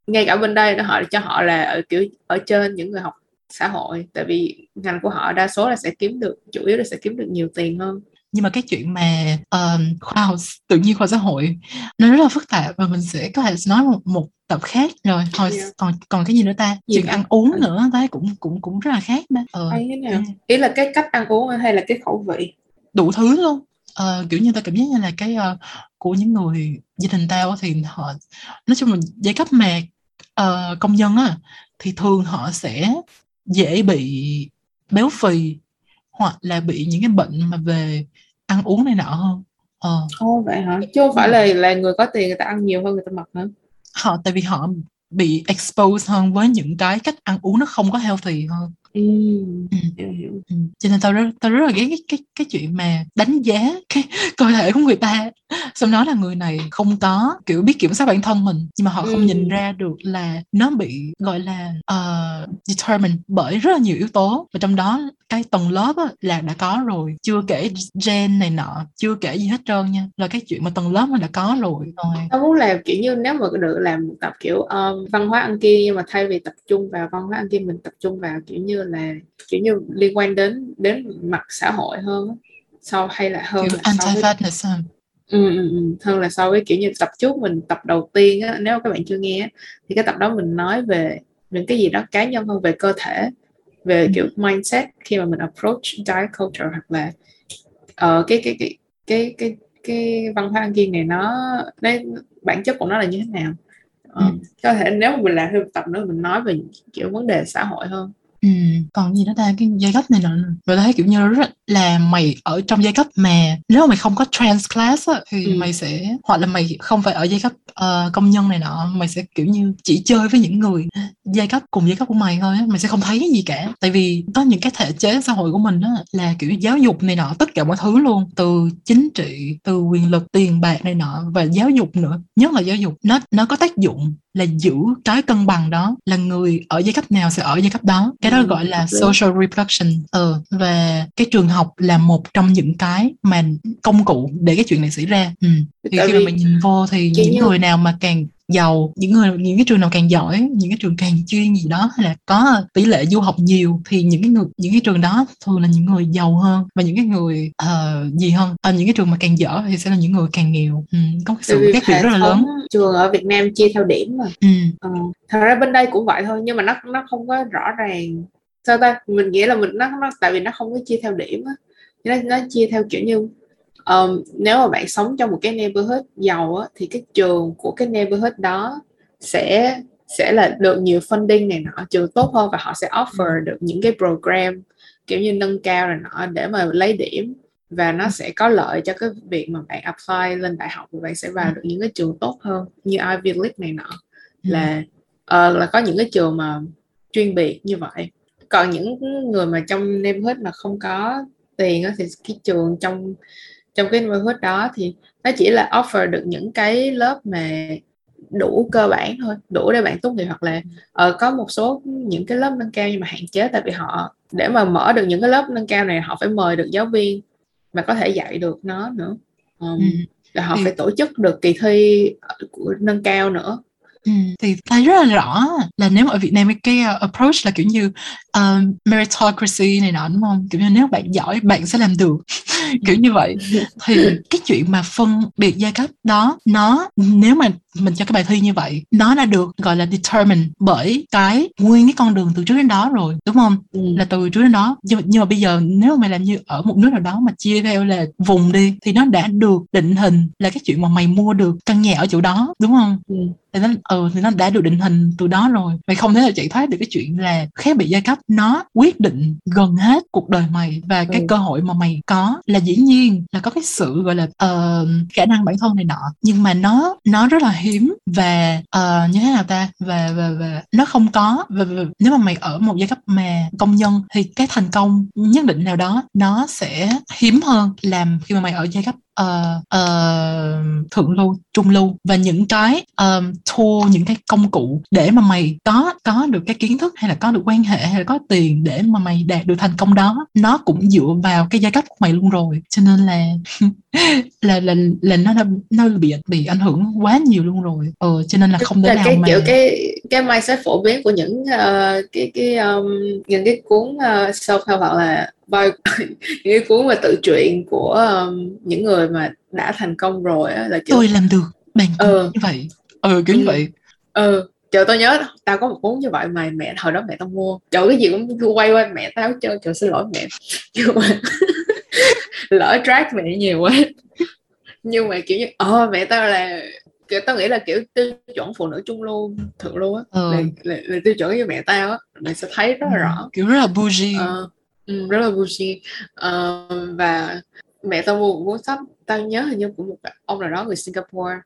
ngay cả bên đây nó họ cho họ là ở kiểu ở trên những người học xã hội tại vì ngành của họ đa số là sẽ kiếm được chủ yếu là sẽ kiếm được nhiều tiền hơn. Nhưng mà cái chuyện mà uh, khoa học tự nhiên khoa xã hội nó rất là phức tạp và mình sẽ có thể nói một, một tập khác rồi. Thôi yeah. còn còn cái gì nữa ta? Gì chuyện ăn uống à. nữa thấy cũng cũng cũng rất là khác đó. Ờ, thế nào? ý là cái cách ăn uống hay là cái khẩu vị? Đủ thứ luôn uh, kiểu như ta cảm giác như là cái uh, của những người gia đình tao thì họ nói chung là giai cấp mà uh, công nhân á thì thường họ sẽ dễ bị béo phì hoặc là bị những cái bệnh mà về ăn uống này nọ hơn. Ờ. Ồ, vậy hả? Chứ không phải là là người có tiền người ta ăn nhiều hơn người ta mập hả? Họ tại vì họ bị expose hơn với những cái cách ăn uống nó không có healthy hơn Ừ. Ừ. Hiểu, hiểu. Ừ. cho nên tao rất tao rất là ghét cái, cái cái chuyện mà đánh giá cái cơ thể của người ta xong nói là người này không có kiểu biết kiểm soát bản thân mình nhưng mà họ không ừ. nhìn ra được là nó bị gọi là uh, determined bởi rất là nhiều yếu tố và trong đó cái tầng lớp á, là đã có rồi chưa kể gen này nọ chưa kể gì hết trơn nha là cái chuyện mà tầng lớp mà đã có rồi rồi tao muốn làm kiểu như nếu mà được làm một tập kiểu um, văn hóa ăn kiêng nhưng mà thay vì tập trung vào văn hóa ăn kiêng mình tập trung vào kiểu như là kiểu như liên quan đến đến mặt xã hội hơn sau hay là hơn kiểu anti fatness ừ, ừ, ừ. hơn là so với kiểu như tập trước mình tập đầu tiên á nếu các bạn chưa nghe thì cái tập đó mình nói về những cái gì đó cá nhân hơn về cơ thể về ừ. kiểu mindset khi mà mình approach diet culture hoặc là uh, cái, cái cái cái cái cái văn hóa ăn kiêng này nó đấy bản chất của nó là như thế nào uh, ừ. có thể nếu mà mình làm thêm tập nữa mình nói về kiểu vấn đề xã hội hơn Ừ, còn gì đó ta? Cái giai cấp này nọ rồi thấy kiểu như rất là mày ở trong giai cấp mà nếu mà mày không có trans class á, thì ừ. mày sẽ hoặc là mày không phải ở giai cấp uh, công nhân này nọ mày sẽ kiểu như chỉ chơi với những người giai cấp cùng giai cấp của mày thôi á. Mày sẽ không thấy cái gì cả. Tại vì có những cái thể chế xã hội của mình á là kiểu giáo dục này nọ tất cả mọi thứ luôn. Từ chính trị từ quyền lực tiền bạc này nọ và giáo dục nữa. Nhất là giáo dục. Nó nó có tác dụng là giữ cái cân bằng đó. Là người ở giai cấp nào sẽ ở giai cấp đó. Cái đó ừ, gọi là social reproduction. Ừ, và cái trường học là một trong những cái mà công cụ để cái chuyện này xảy ra. Ừ. thì khi mà mình nhìn vô thì những như... người nào mà càng giàu những người những cái trường nào càng giỏi những cái trường càng chuyên gì đó hay là có tỷ lệ du học nhiều thì những cái người những cái trường đó thường là những người giàu hơn và những cái người uh, gì hơn? À, những cái trường mà càng dở thì sẽ là những người càng nghèo. Ừ, có cái sự khác biệt rất là lớn. trường ở Việt Nam chia theo điểm mà. Ừ. ờ, thật ra bên đây cũng vậy thôi nhưng mà nó nó không có rõ ràng. Sao ta? Mình nghĩ là mình nó, nó tại vì nó không có chia theo điểm á. Nó nó chia theo kiểu như um, nếu mà bạn sống trong một cái neighborhood giàu á, thì cái trường của cái neighborhood đó sẽ sẽ là được nhiều funding này nọ trường tốt hơn và họ sẽ offer ừ. được những cái program kiểu như nâng cao này nọ để mà lấy điểm và nó ừ. sẽ có lợi cho cái việc mà bạn apply lên đại học và bạn sẽ vào ừ. được những cái trường tốt hơn như Ivy League này nọ là uh, là có những cái trường mà chuyên biệt như vậy còn những người mà trong neighborhood mà không có tiền thì cái trường trong trong cái neighborhood đó thì nó chỉ là offer được những cái lớp mà đủ cơ bản thôi đủ để bạn tốt nghiệp hoặc là uh, có một số những cái lớp nâng cao nhưng mà hạn chế tại vì họ để mà mở được những cái lớp nâng cao này họ phải mời được giáo viên mà có thể dạy được nó nữa um, ừ. là họ ừ. phải tổ chức được kỳ thi của nâng cao nữa Ừ, thì thấy rất là rõ là nếu mà ở Việt Nam cái uh, approach là kiểu như uh, meritocracy này nọ đúng không? Kiểu như nếu bạn giỏi bạn sẽ làm được. Kiểu như vậy. Thì cái chuyện mà phân biệt giai cấp đó nó nếu mà mình cho cái bài thi như vậy nó đã được gọi là determined bởi cái nguyên cái con đường từ trước đến đó rồi đúng không? Ừ. là từ trước đến đó. Nhưng, nhưng mà bây giờ nếu mà mày làm như ở một nước nào đó mà chia theo là vùng đi thì nó đã được định hình là cái chuyện mà mày mua được căn nhà ở chỗ đó đúng không? Ừ. Thì nó ừ thì nó đã được định hình từ đó rồi. Mày không thể nào chạy thoát được cái chuyện là khác biệt giai cấp. Nó quyết định gần hết cuộc đời mày và cái ừ. cơ hội mà mày có. Là dĩ nhiên là có cái sự gọi là uh, khả năng bản thân này nọ. Nhưng mà nó nó rất là hiếm và uh, như thế nào ta? Và và và nó không có. Và, và nếu mà mày ở một giai cấp mà công nhân thì cái thành công nhất định nào đó nó sẽ hiếm hơn làm khi mà mày ở giai cấp uh, uh, thượng lưu trung lưu và những cái um, tool những cái công cụ để mà mày có có được cái kiến thức hay là có được quan hệ hay là có tiền để mà mày đạt được thành công đó nó cũng dựa vào cái giai cấp của mày luôn rồi. Cho nên là là là là nó nó bị bị ảnh hưởng quá nhiều luôn rồi. Ờ cho nên là không thể nào cái mà kiểu cái cái mindset phổ biến của những uh, cái cái um, những cái cuốn uh, self help hoặc là bài những cái cuốn mà tự truyện của um, những người mà đã thành công rồi á là kiểu tôi làm được. Bạn ừ. như vậy. Ừ kiểu ừ. như vậy. Ừ. Chờ tao nhớ tao có một cuốn như vậy mà mẹ hồi đó mẹ tao mua. Chờ cái gì cũng quay qua mẹ tao chơi chờ xin lỗi mẹ. Nhưng mà lỡ track mẹ nhiều quá. Nhưng mà kiểu như ờ mẹ tao là kiểu tao nghĩ là kiểu tiêu chuẩn phụ nữ trung lưu thượng lưu á. Ừ. là, là, là tiêu chuẩn như mẹ tao á. Mày sẽ thấy rất là ừ. rõ. Kiểu rất là bougie. Ờ, ừ, rất là bougie ờ, và mẹ tao mua một cuốn sách tao nhớ hình như của một ông nào đó người Singapore.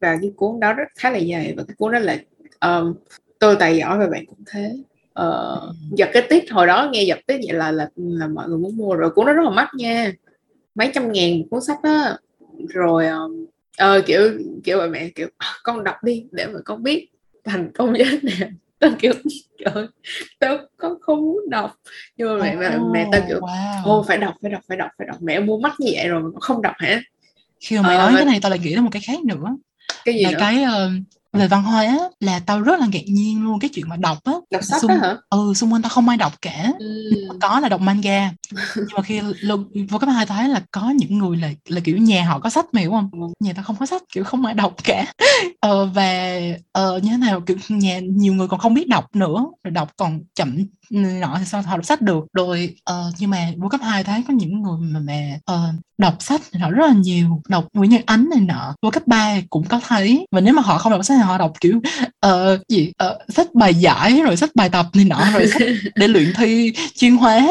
Và cái cuốn đó rất khá là dài và cái cuốn đó là um, tôi tài giỏi và bạn cũng thế. Uh, giật cái tiết hồi đó nghe giật tiết vậy là là là mọi người muốn mua rồi. Cuốn đó rất là mắc nha. Mấy trăm ngàn một cuốn sách đó. Rồi um, uh, kiểu kiểu bà mẹ kiểu con đọc đi để mà con biết thành công như thế nào tao kiểu trời tao có không muốn đọc nhưng mà mẹ mẹ, mẹ tao kiểu wow. ô phải đọc phải đọc phải đọc phải đọc mẹ mua mắt như vậy rồi mà không đọc hả khi mà mày uh, nói cái này tao lại nghĩ đến một cái khác nữa cái gì là nữa? cái uh, về văn hóa là tao rất là ngạc nhiên luôn cái chuyện mà đọc á đọc sách xung, đó hả? Ừ xung quanh tao không ai đọc cả ừ. có là đọc manga. Nhưng mà khi vô cấp hai thấy là có những người là là kiểu nhà họ có sách mày hiểu không? Ừ. nhà tao không có sách kiểu không ai đọc cả ờ, và ờ, như thế nào kiểu nhà nhiều người còn không biết đọc nữa rồi đọc còn chậm nọ thì sao họ đọc sách được. Rồi uh, nhưng mà vô cấp hai thấy có những người mà mà uh, đọc sách thì họ rất là nhiều đọc Nguyễn Nhật Ánh này nọ vô cấp 3 cũng có thấy. Và nếu mà họ không đọc sách thì họ đọc kiểu uh, gì uh, sách bài giải rồi sách bài tập này nọ rồi sách để luyện thi chuyên hóa.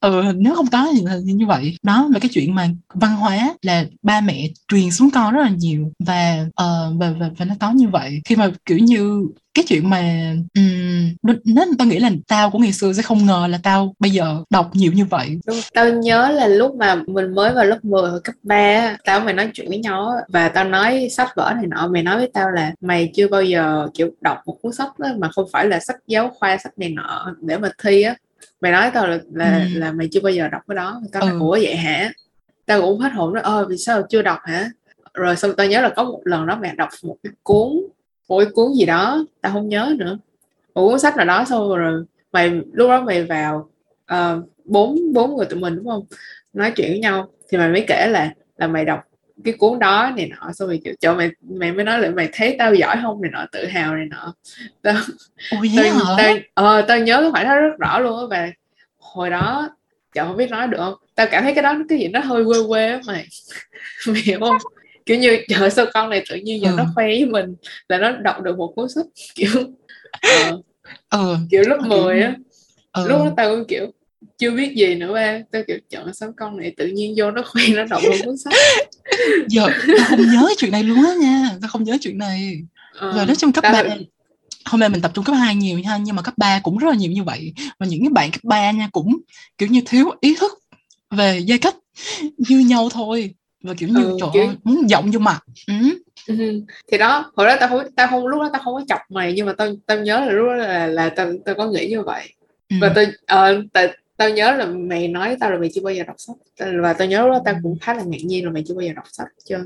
Ừ, nếu không có thì là như vậy. Đó là cái chuyện mà văn hóa là ba mẹ truyền xuống con rất là nhiều. Và uh, và, và và nó có như vậy. Khi mà kiểu như cái chuyện mà um, nên tao nghĩ là tao của ngày xưa sẽ không ngờ là tao bây giờ đọc nhiều như vậy Đúng. tao nhớ là lúc mà mình mới vào lớp 10 ở cấp 3 tao mày nói chuyện với nhau và tao nói sách vở này nọ mày nói với tao là mày chưa bao giờ kiểu đọc một cuốn sách đó mà không phải là sách giáo khoa sách này nọ để mà thi á mày nói tao là là, ừ. là mày chưa bao giờ đọc cái đó tao ừ. nói ủa vậy hả tao cũng hết hồn đó ơ vì sao chưa đọc hả rồi xong tao nhớ là có một lần đó mẹ đọc một cái cuốn một cái cuốn gì đó? Tao không nhớ nữa. Một cuốn sách nào đó xong rồi mày lúc đó mày vào uh, bốn bốn người tụi mình đúng không? Nói chuyện với nhau. Thì mày mới kể là là mày đọc cái cuốn đó này nọ. Xong rồi kiểu cho mày mày mới nói là mày thấy tao giỏi không này nọ tự hào này nọ. Tao Ôi, tao, tao, ờ, tao nhớ cái khoảnh đó rất rõ luôn á và hồi đó chợ không biết nói được không? Tao cảm thấy cái đó cái gì nó hơi quê quê á mày. Mày hiểu không kiểu như trời sao con này tự nhiên giờ ừ. nó khoe với mình là nó đọc được một cuốn sách kiểu uh, ừ. kiểu lớp 10 á. Ừ. lúc đó tao cũng kiểu chưa biết gì nữa ba. Tao kiểu chọn sao con này tự nhiên vô nó khoe nó đọc một cuốn sách? Giờ tao không nhớ chuyện này luôn á nha. Tao không nhớ chuyện này. Ờ, rồi nói chung cấp ba hôm nay mình tập trung cấp 2 nhiều nha nhưng mà cấp 3 cũng rất là nhiều như vậy. Và những cái bạn cấp 3 nha cũng kiểu như thiếu ý thức về giai cấp như nhau thôi và kiểu như ừ, trời kiểu... muốn giọng vô mặt ừ. Ừ. thì đó hồi đó tao không tao không lúc đó tao không có chọc mày nhưng mà tao tao nhớ là lúc đó là là tao tao có nghĩ như vậy ừ. và tao uh, tao tao nhớ là mày nói tao là mày chưa bao giờ đọc sách và tao nhớ lúc đó tao ừ. cũng khá là ngạc nhiên là mày chưa bao giờ đọc sách chứ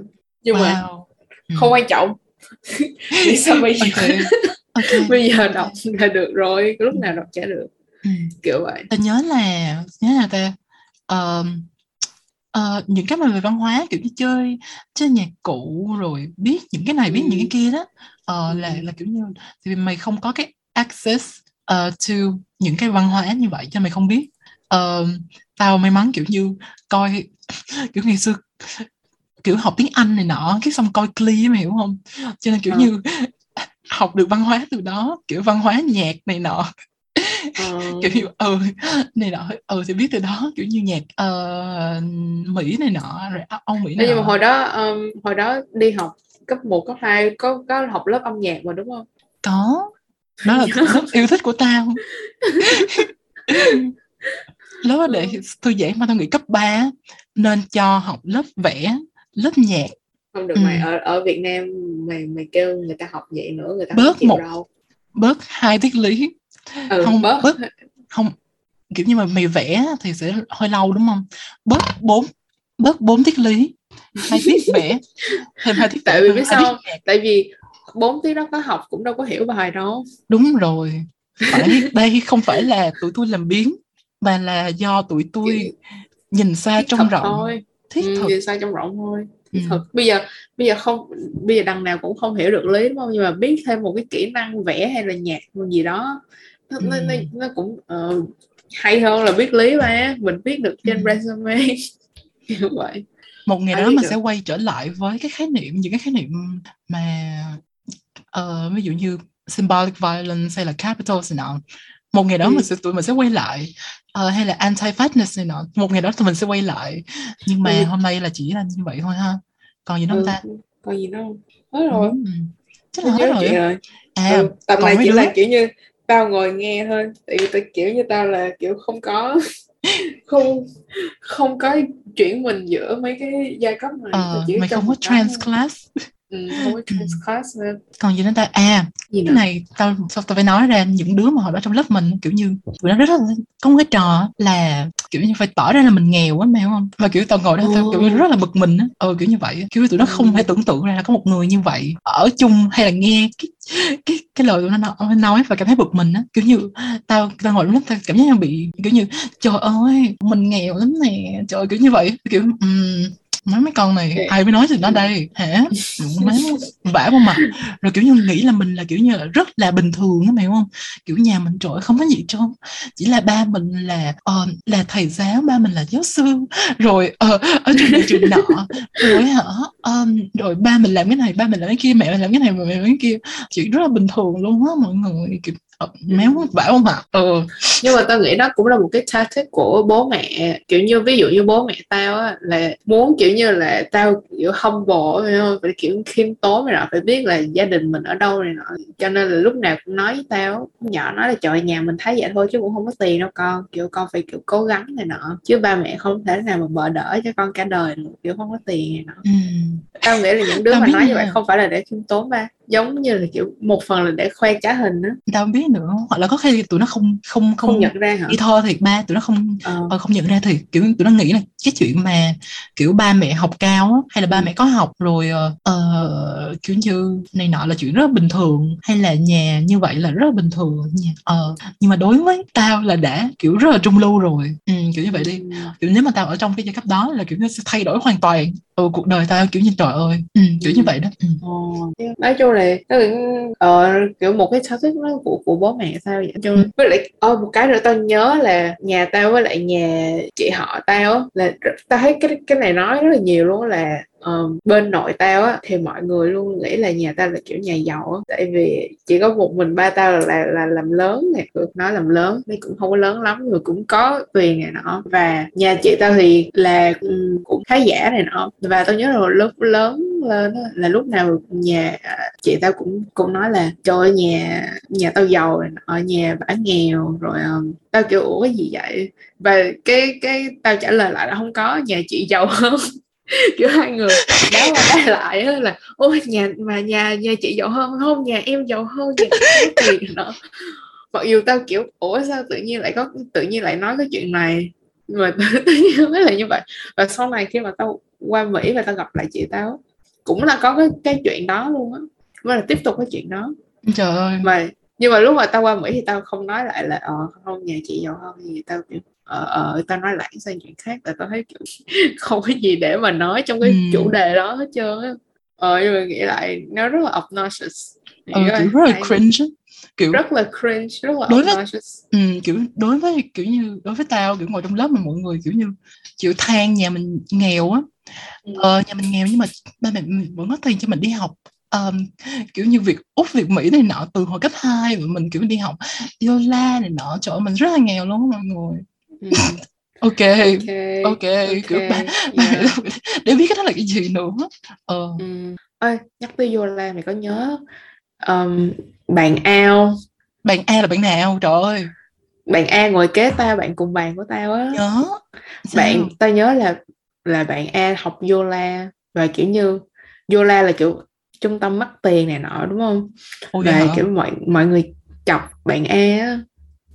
nhưng wow. mà ừ. không quan trọng vì sao bây giờ okay. Okay. bây giờ đọc là được rồi lúc nào đọc chả được ừ. kiểu vậy tao nhớ là nhớ là tao uh, Ờ, những cái mà về văn hóa, kiểu như, chơi chơi nhạc cụ rồi biết những cái này, biết những cái kia đó, ờ, là là, kiểu như, thì mày không có cái access, ờ, to những cái văn hóa như vậy cho mày không biết. Ờ, tao may mắn, kiểu như, coi kiểu, ngày xưa, kiểu, học tiếng Anh này nọ, cái xong coi Glee mày hiểu không? Cho nên, kiểu Ờ. như, học được văn hóa từ đó, kiểu, văn hóa nhạc này nọ ờ. kiểu như ừ này nọ ừ thì biết từ đó kiểu như nhạc uh, mỹ này nọ rồi âu mỹ này nhưng mà hồi đó um, hồi đó đi học cấp 1, cấp 2 có có học lớp âm nhạc mà đúng không có đó là lớp yêu thích của tao lớp để ừ. thư giãn mà tao nghĩ cấp 3 nên cho học lớp vẽ lớp nhạc không được ừ. mày ở ở Việt Nam mày mày kêu người ta học vậy nữa người ta bớt một đâu. bớt hai tiết lý ừ, không bớt. bớt. Không kiểu như mà mày vẽ thì sẽ hơi lâu đúng không? Bớt bốn bớt bốn tiết lý. Hai tiết vẽ thêm hai tiết tại vì biết sao tại vì bốn tiết đó có học cũng đâu có hiểu bài đâu. Đúng rồi. Phải đây không phải là tụi tôi làm biến mà là do tụi tôi nhìn xa trông rộng. thôi. Thiết ừ, thực. nhìn xa trông rộng thôi. Ừ. thật bây giờ bây giờ không bây giờ đằng nào cũng không hiểu được lý đúng không? Nhưng mà biết thêm một cái kỹ năng vẽ hay là nhạc gì đó nó, ừ. nó, nó cũng uh, hay hơn là biết lý mà mình biết được trên ừ. resume như vậy một ngày đó mình được. sẽ quay trở lại với cái khái niệm những cái khái niệm mà uh, ví dụ như symbolic violence hay là capital này nọ một ngày đó ừ. mình sẽ tụi mình sẽ quay lại uh, hay là anti fatness này nọ một ngày đó tụi mình sẽ quay lại nhưng mà ừ. hôm nay là chỉ là như vậy thôi ha còn gì nữa ừ. ta còn gì đâu hết rồi ừ. chắc là hết rồi. rồi à ừ. tập này chỉ là kiểu như tao ngồi nghe thôi. Tại vì tao kiểu như tao là kiểu không có không không có chuyển mình giữa mấy cái giai cấp này. Ờ, mày không có trans class không có trans class. nữa. còn gì nữa ta? À gì cái này tao tao tao phải nói ra những đứa mà hồi đó trong lớp mình kiểu như tụi nó rất là có một cái trò là kiểu như phải tỏ ra là mình nghèo á mày hiểu không? Và kiểu tao ngồi đó tao kiểu như rất là bực mình á. Ờ kiểu như vậy kiểu tụi nó không Ừ. thể tưởng tượng ra là có một người như vậy ở chung hay là nghe cái cái cái lời tụi nó nói, và cảm thấy bực mình á. Kiểu như tao tao ngồi lúc tao cảm giác như bị kiểu như trời ơi mình nghèo lắm nè trời kiểu như vậy kiểu um, mấy mấy con này ai mới nói từ nó đây? Hả? Mấy vả vào mặt. Rồi kiểu như nghĩ là mình là kiểu như là rất là bình thường á mày không? Kiểu nhà mình trời ơi, không có gì trơn. Chỉ là ba mình là ờ, là thầy giáo ba mình là giáo sư. Rồi ờ, ở trường này trường nọ. Rồi hả um, rồi ba mình làm cái này ba mình làm cái kia mẹ mình làm cái này mẹ mình làm cái kia. Chuyện rất là bình thường luôn á mọi người. Kiểu méo vả vào mặt ờ nhưng mà tao nghĩ đó cũng là một cái tactic của bố mẹ. Kiểu như ví dụ như bố mẹ tao á là muốn kiểu như là tao kiểu humble phải không? Phải kiểu khiêm tốn này nọ phải biết là gia đình mình ở đâu này nọ. Cho nên là lúc nào cũng nói với tao nhỏ nói là trời nhà mình thấy vậy thôi chứ cũng không có tiền đâu con. Kiểu con phải kiểu cố gắng này nọ chứ ba mẹ không thể nào mà bợ đỡ cho con cả đời được kiểu không có tiền này nọ. Ừ. tao nghĩ là những đứa Tao mà nói như vậy không phải là để khiêm tốn ba giống như là kiểu một phần là để khoe cá hình á tao không biết nữa hoặc là có khi tụi nó không không không không nhận ra hả đi thơ thiệt ba tụi nó không ờ ờ, không nhận ra thì kiểu tụi nó nghĩ là cái chuyện mà kiểu ba mẹ học cao á, hay là ba Ừ. mẹ có học rồi ờ, ờ, kiểu như này nọ là chuyện rất là bình thường hay là nhà như vậy là rất là bình thường nha ờ, nhưng mà đối với tao là đã kiểu rất là trung lưu rồi ừ, kiểu như vậy đi Ừ. kiểu nếu mà tao ở trong cái giai cấp đó là kiểu nó sẽ thay đổi hoàn toàn ừ, cuộc đời tao kiểu như trời ơi ừ, kiểu như Ừ. vậy đó ừ. Ồ, nói chung là nó cũng ờ, kiểu một cái sở thích nó của của bố mẹ tao vậy. Chung Ừ. với lại ờ, một cái nữa tao nhớ là nhà tao với lại nhà chị họ tao á là tao thấy cái cái này nói rất là nhiều luôn là ờ, bên nội tao á thì mọi người luôn nghĩ là nhà tao là kiểu nhà giàu á. Tại vì chỉ có một mình ba tao là là, là làm lớn nè được nói làm lớn nhưng cũng không có lớn lắm mà cũng có tiền này nọ. Và nhà chị tao thì là ừ, cũng khá giả này nọ. Và tao nhớ là lúc lớn lên á, là lúc nào nhà à, chị tao cũng cũng nói là trời nhà nhà tao giàu nọ nhà bả nghèo rồi um, tao kiểu ủa cái gì vậy? Và cái cái tao trả lời lại là không có nhà chị giàu hơn. Kiểu hai người đá qua đá lại á là ôi nhà mà nhà nhà chị giàu hơn không? Nhà em giàu hơn nhà em có tiền nữa mặc dù tao kiểu ủa sao tự nhiên lại có tự nhiên lại nói cái chuyện này? Mà tự nhiên mới là như vậy. Và sau này khi mà tao qua Mỹ và tao gặp lại chị tao cũng là có cái cái chuyện đó luôn á mới là tiếp tục cái chuyện đó trời ơi mà nhưng mà lúc mà tao qua Mỹ thì tao không nói lại là ờ không nhà chị giàu hơn gì tao kiểu ờ ờ tao nói lại sang chuyện khác tại tao thấy kiểu không có gì để mà nói trong cái Ừ. chủ đề đó hết trơn á ờ nhưng mà nghĩ lại nó rất là obnoxious ừ, Rất là kiểu rất là hay. cringe. Kiểu rất là cringe rất là Đối với- obnoxious Ừ, kiểu đối với kiểu như đối với tao kiểu ngồi trong lớp mà mọi người kiểu như chịu than nhà mình nghèo á Ừ. ờ, nhà mình nghèo nhưng mà ba mẹ mình vẫn có tiền cho mình đi học Ờm, kiểu như việc úc việc mỹ này nọ từ hồi cấp 2 mà mình kiểu đi học yola này nọ trời ơi, mình rất là nghèo luôn mọi người Ừ. ok ok ok kiểu ba, ba mẹ yeah. để biết cái đó là cái gì nữa ờ ừ. ơi nhắc tới Yola mày có nhớ um, bạn ao. Bạn A là bạn nào? Trời ơi. Bạn A ngồi kế tao bạn cùng bàn của tao á. Nhớ. Bạn Sao? tao nhớ là là bạn A học Yola và kiểu như Yola là kiểu trung tâm mắc tiền này nọ đúng không? Vậy và kiểu mọi mọi người chọc bạn A á,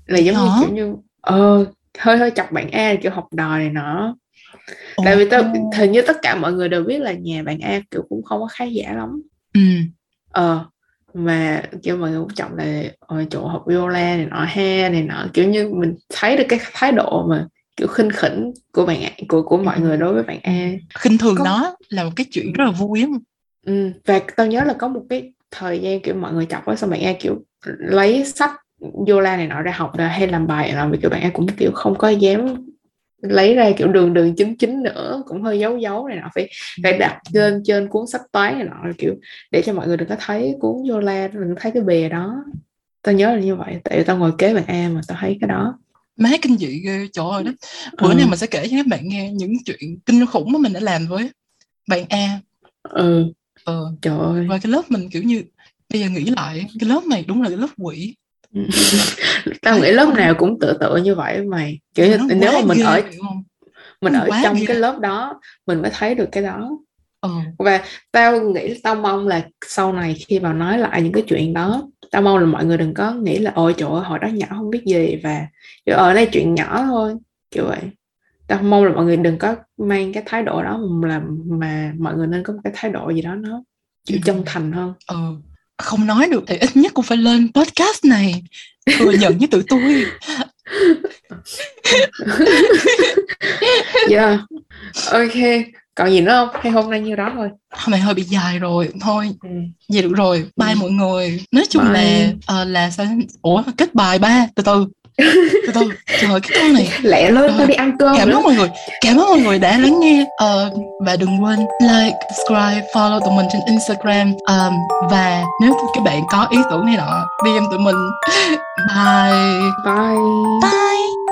là giống như hả? kiểu như ờ hơi hơi chọc bạn A là kiểu học đòi này nọ. Tại vì tao hình như tất cả mọi người đều biết là nhà bạn A kiểu cũng không có khá giả lắm. Ừ. Ờ mà kiểu mọi người cũng chọc là ôi chỗ học yoga này nọ ha này nọ. Kiểu như mình thấy được cái thái độ mà kiểu khinh khỉnh của bạn của của mọi người đối với bạn A. Khinh thường Có- nó là một cái chuyện rất là vui á. Ừ. và tao nhớ là có một cái thời gian kiểu mọi người chọc á xong bạn A kiểu lấy sách yoga này nọ ra học ra hay làm bài nào vì kiểu bạn A cũng kiểu không có dám lấy ra kiểu đường đường chính chính nữa cũng hơi giấu giấu này nọ phải phải đặt lên trên cuốn sách toán này nọ kiểu để cho mọi người đừng có thấy cuốn yoga đừng có thấy cái bìa đó. Tao nhớ là như vậy tại vì tao ngồi kế bạn A mà tao thấy cái đó. Má kinh dị ghê trời ơi đó bữa Ừ. nào mình sẽ kể cho các bạn nghe những chuyện kinh khủng mà mình đã làm với bạn A. Ừ. Ờ trời ơi. Và cái lớp mình kiểu như bây giờ nghĩ lại cái lớp này đúng là cái lớp quỷ tao nghĩ lớp nào cũng tựa tựa như vậy mày kiểu như nếu mà mình ghê, ở mình nó ở trong ghê. cái lớp đó mình mới thấy được cái đó. Ừ. và tao nghĩ tao mong là sau này khi vào nói lại những cái chuyện đó tao mong là mọi người đừng có nghĩ là ôi trời ơi hồi đó nhỏ không biết gì và kiểu ở đây chuyện nhỏ thôi. Kiểu vậy. Tao mong là mọi người đừng có mang cái thái độ đó mà mà mọi người nên có một cái thái độ gì đó nó chịu chân thành hơn. Ừ không nói được thì ít nhất cũng phải lên podcast này. Thừa nhận với tụi tôi. Yeah ok. Còn gì nữa không? Hay hôm nay như đó thôi? Hôm nay hơi bị dài rồi. Thôi ừ. vậy được rồi. Bye Ừ. mọi người. Nói chung Bye. là uh, là sao ủa kết bài ba từ từ từ từ trời ơi cái con này lẹ lên tao đi ăn cơm cảm ơn mọi người cảm ơn mọi người đã lắng nghe. Ờ, và đừng quên like subscribe follow tụi mình trên instagram. Ờm, và nếu các bạn có ý tưởng này nọ DM tụi mình. Bye. Bye. Bye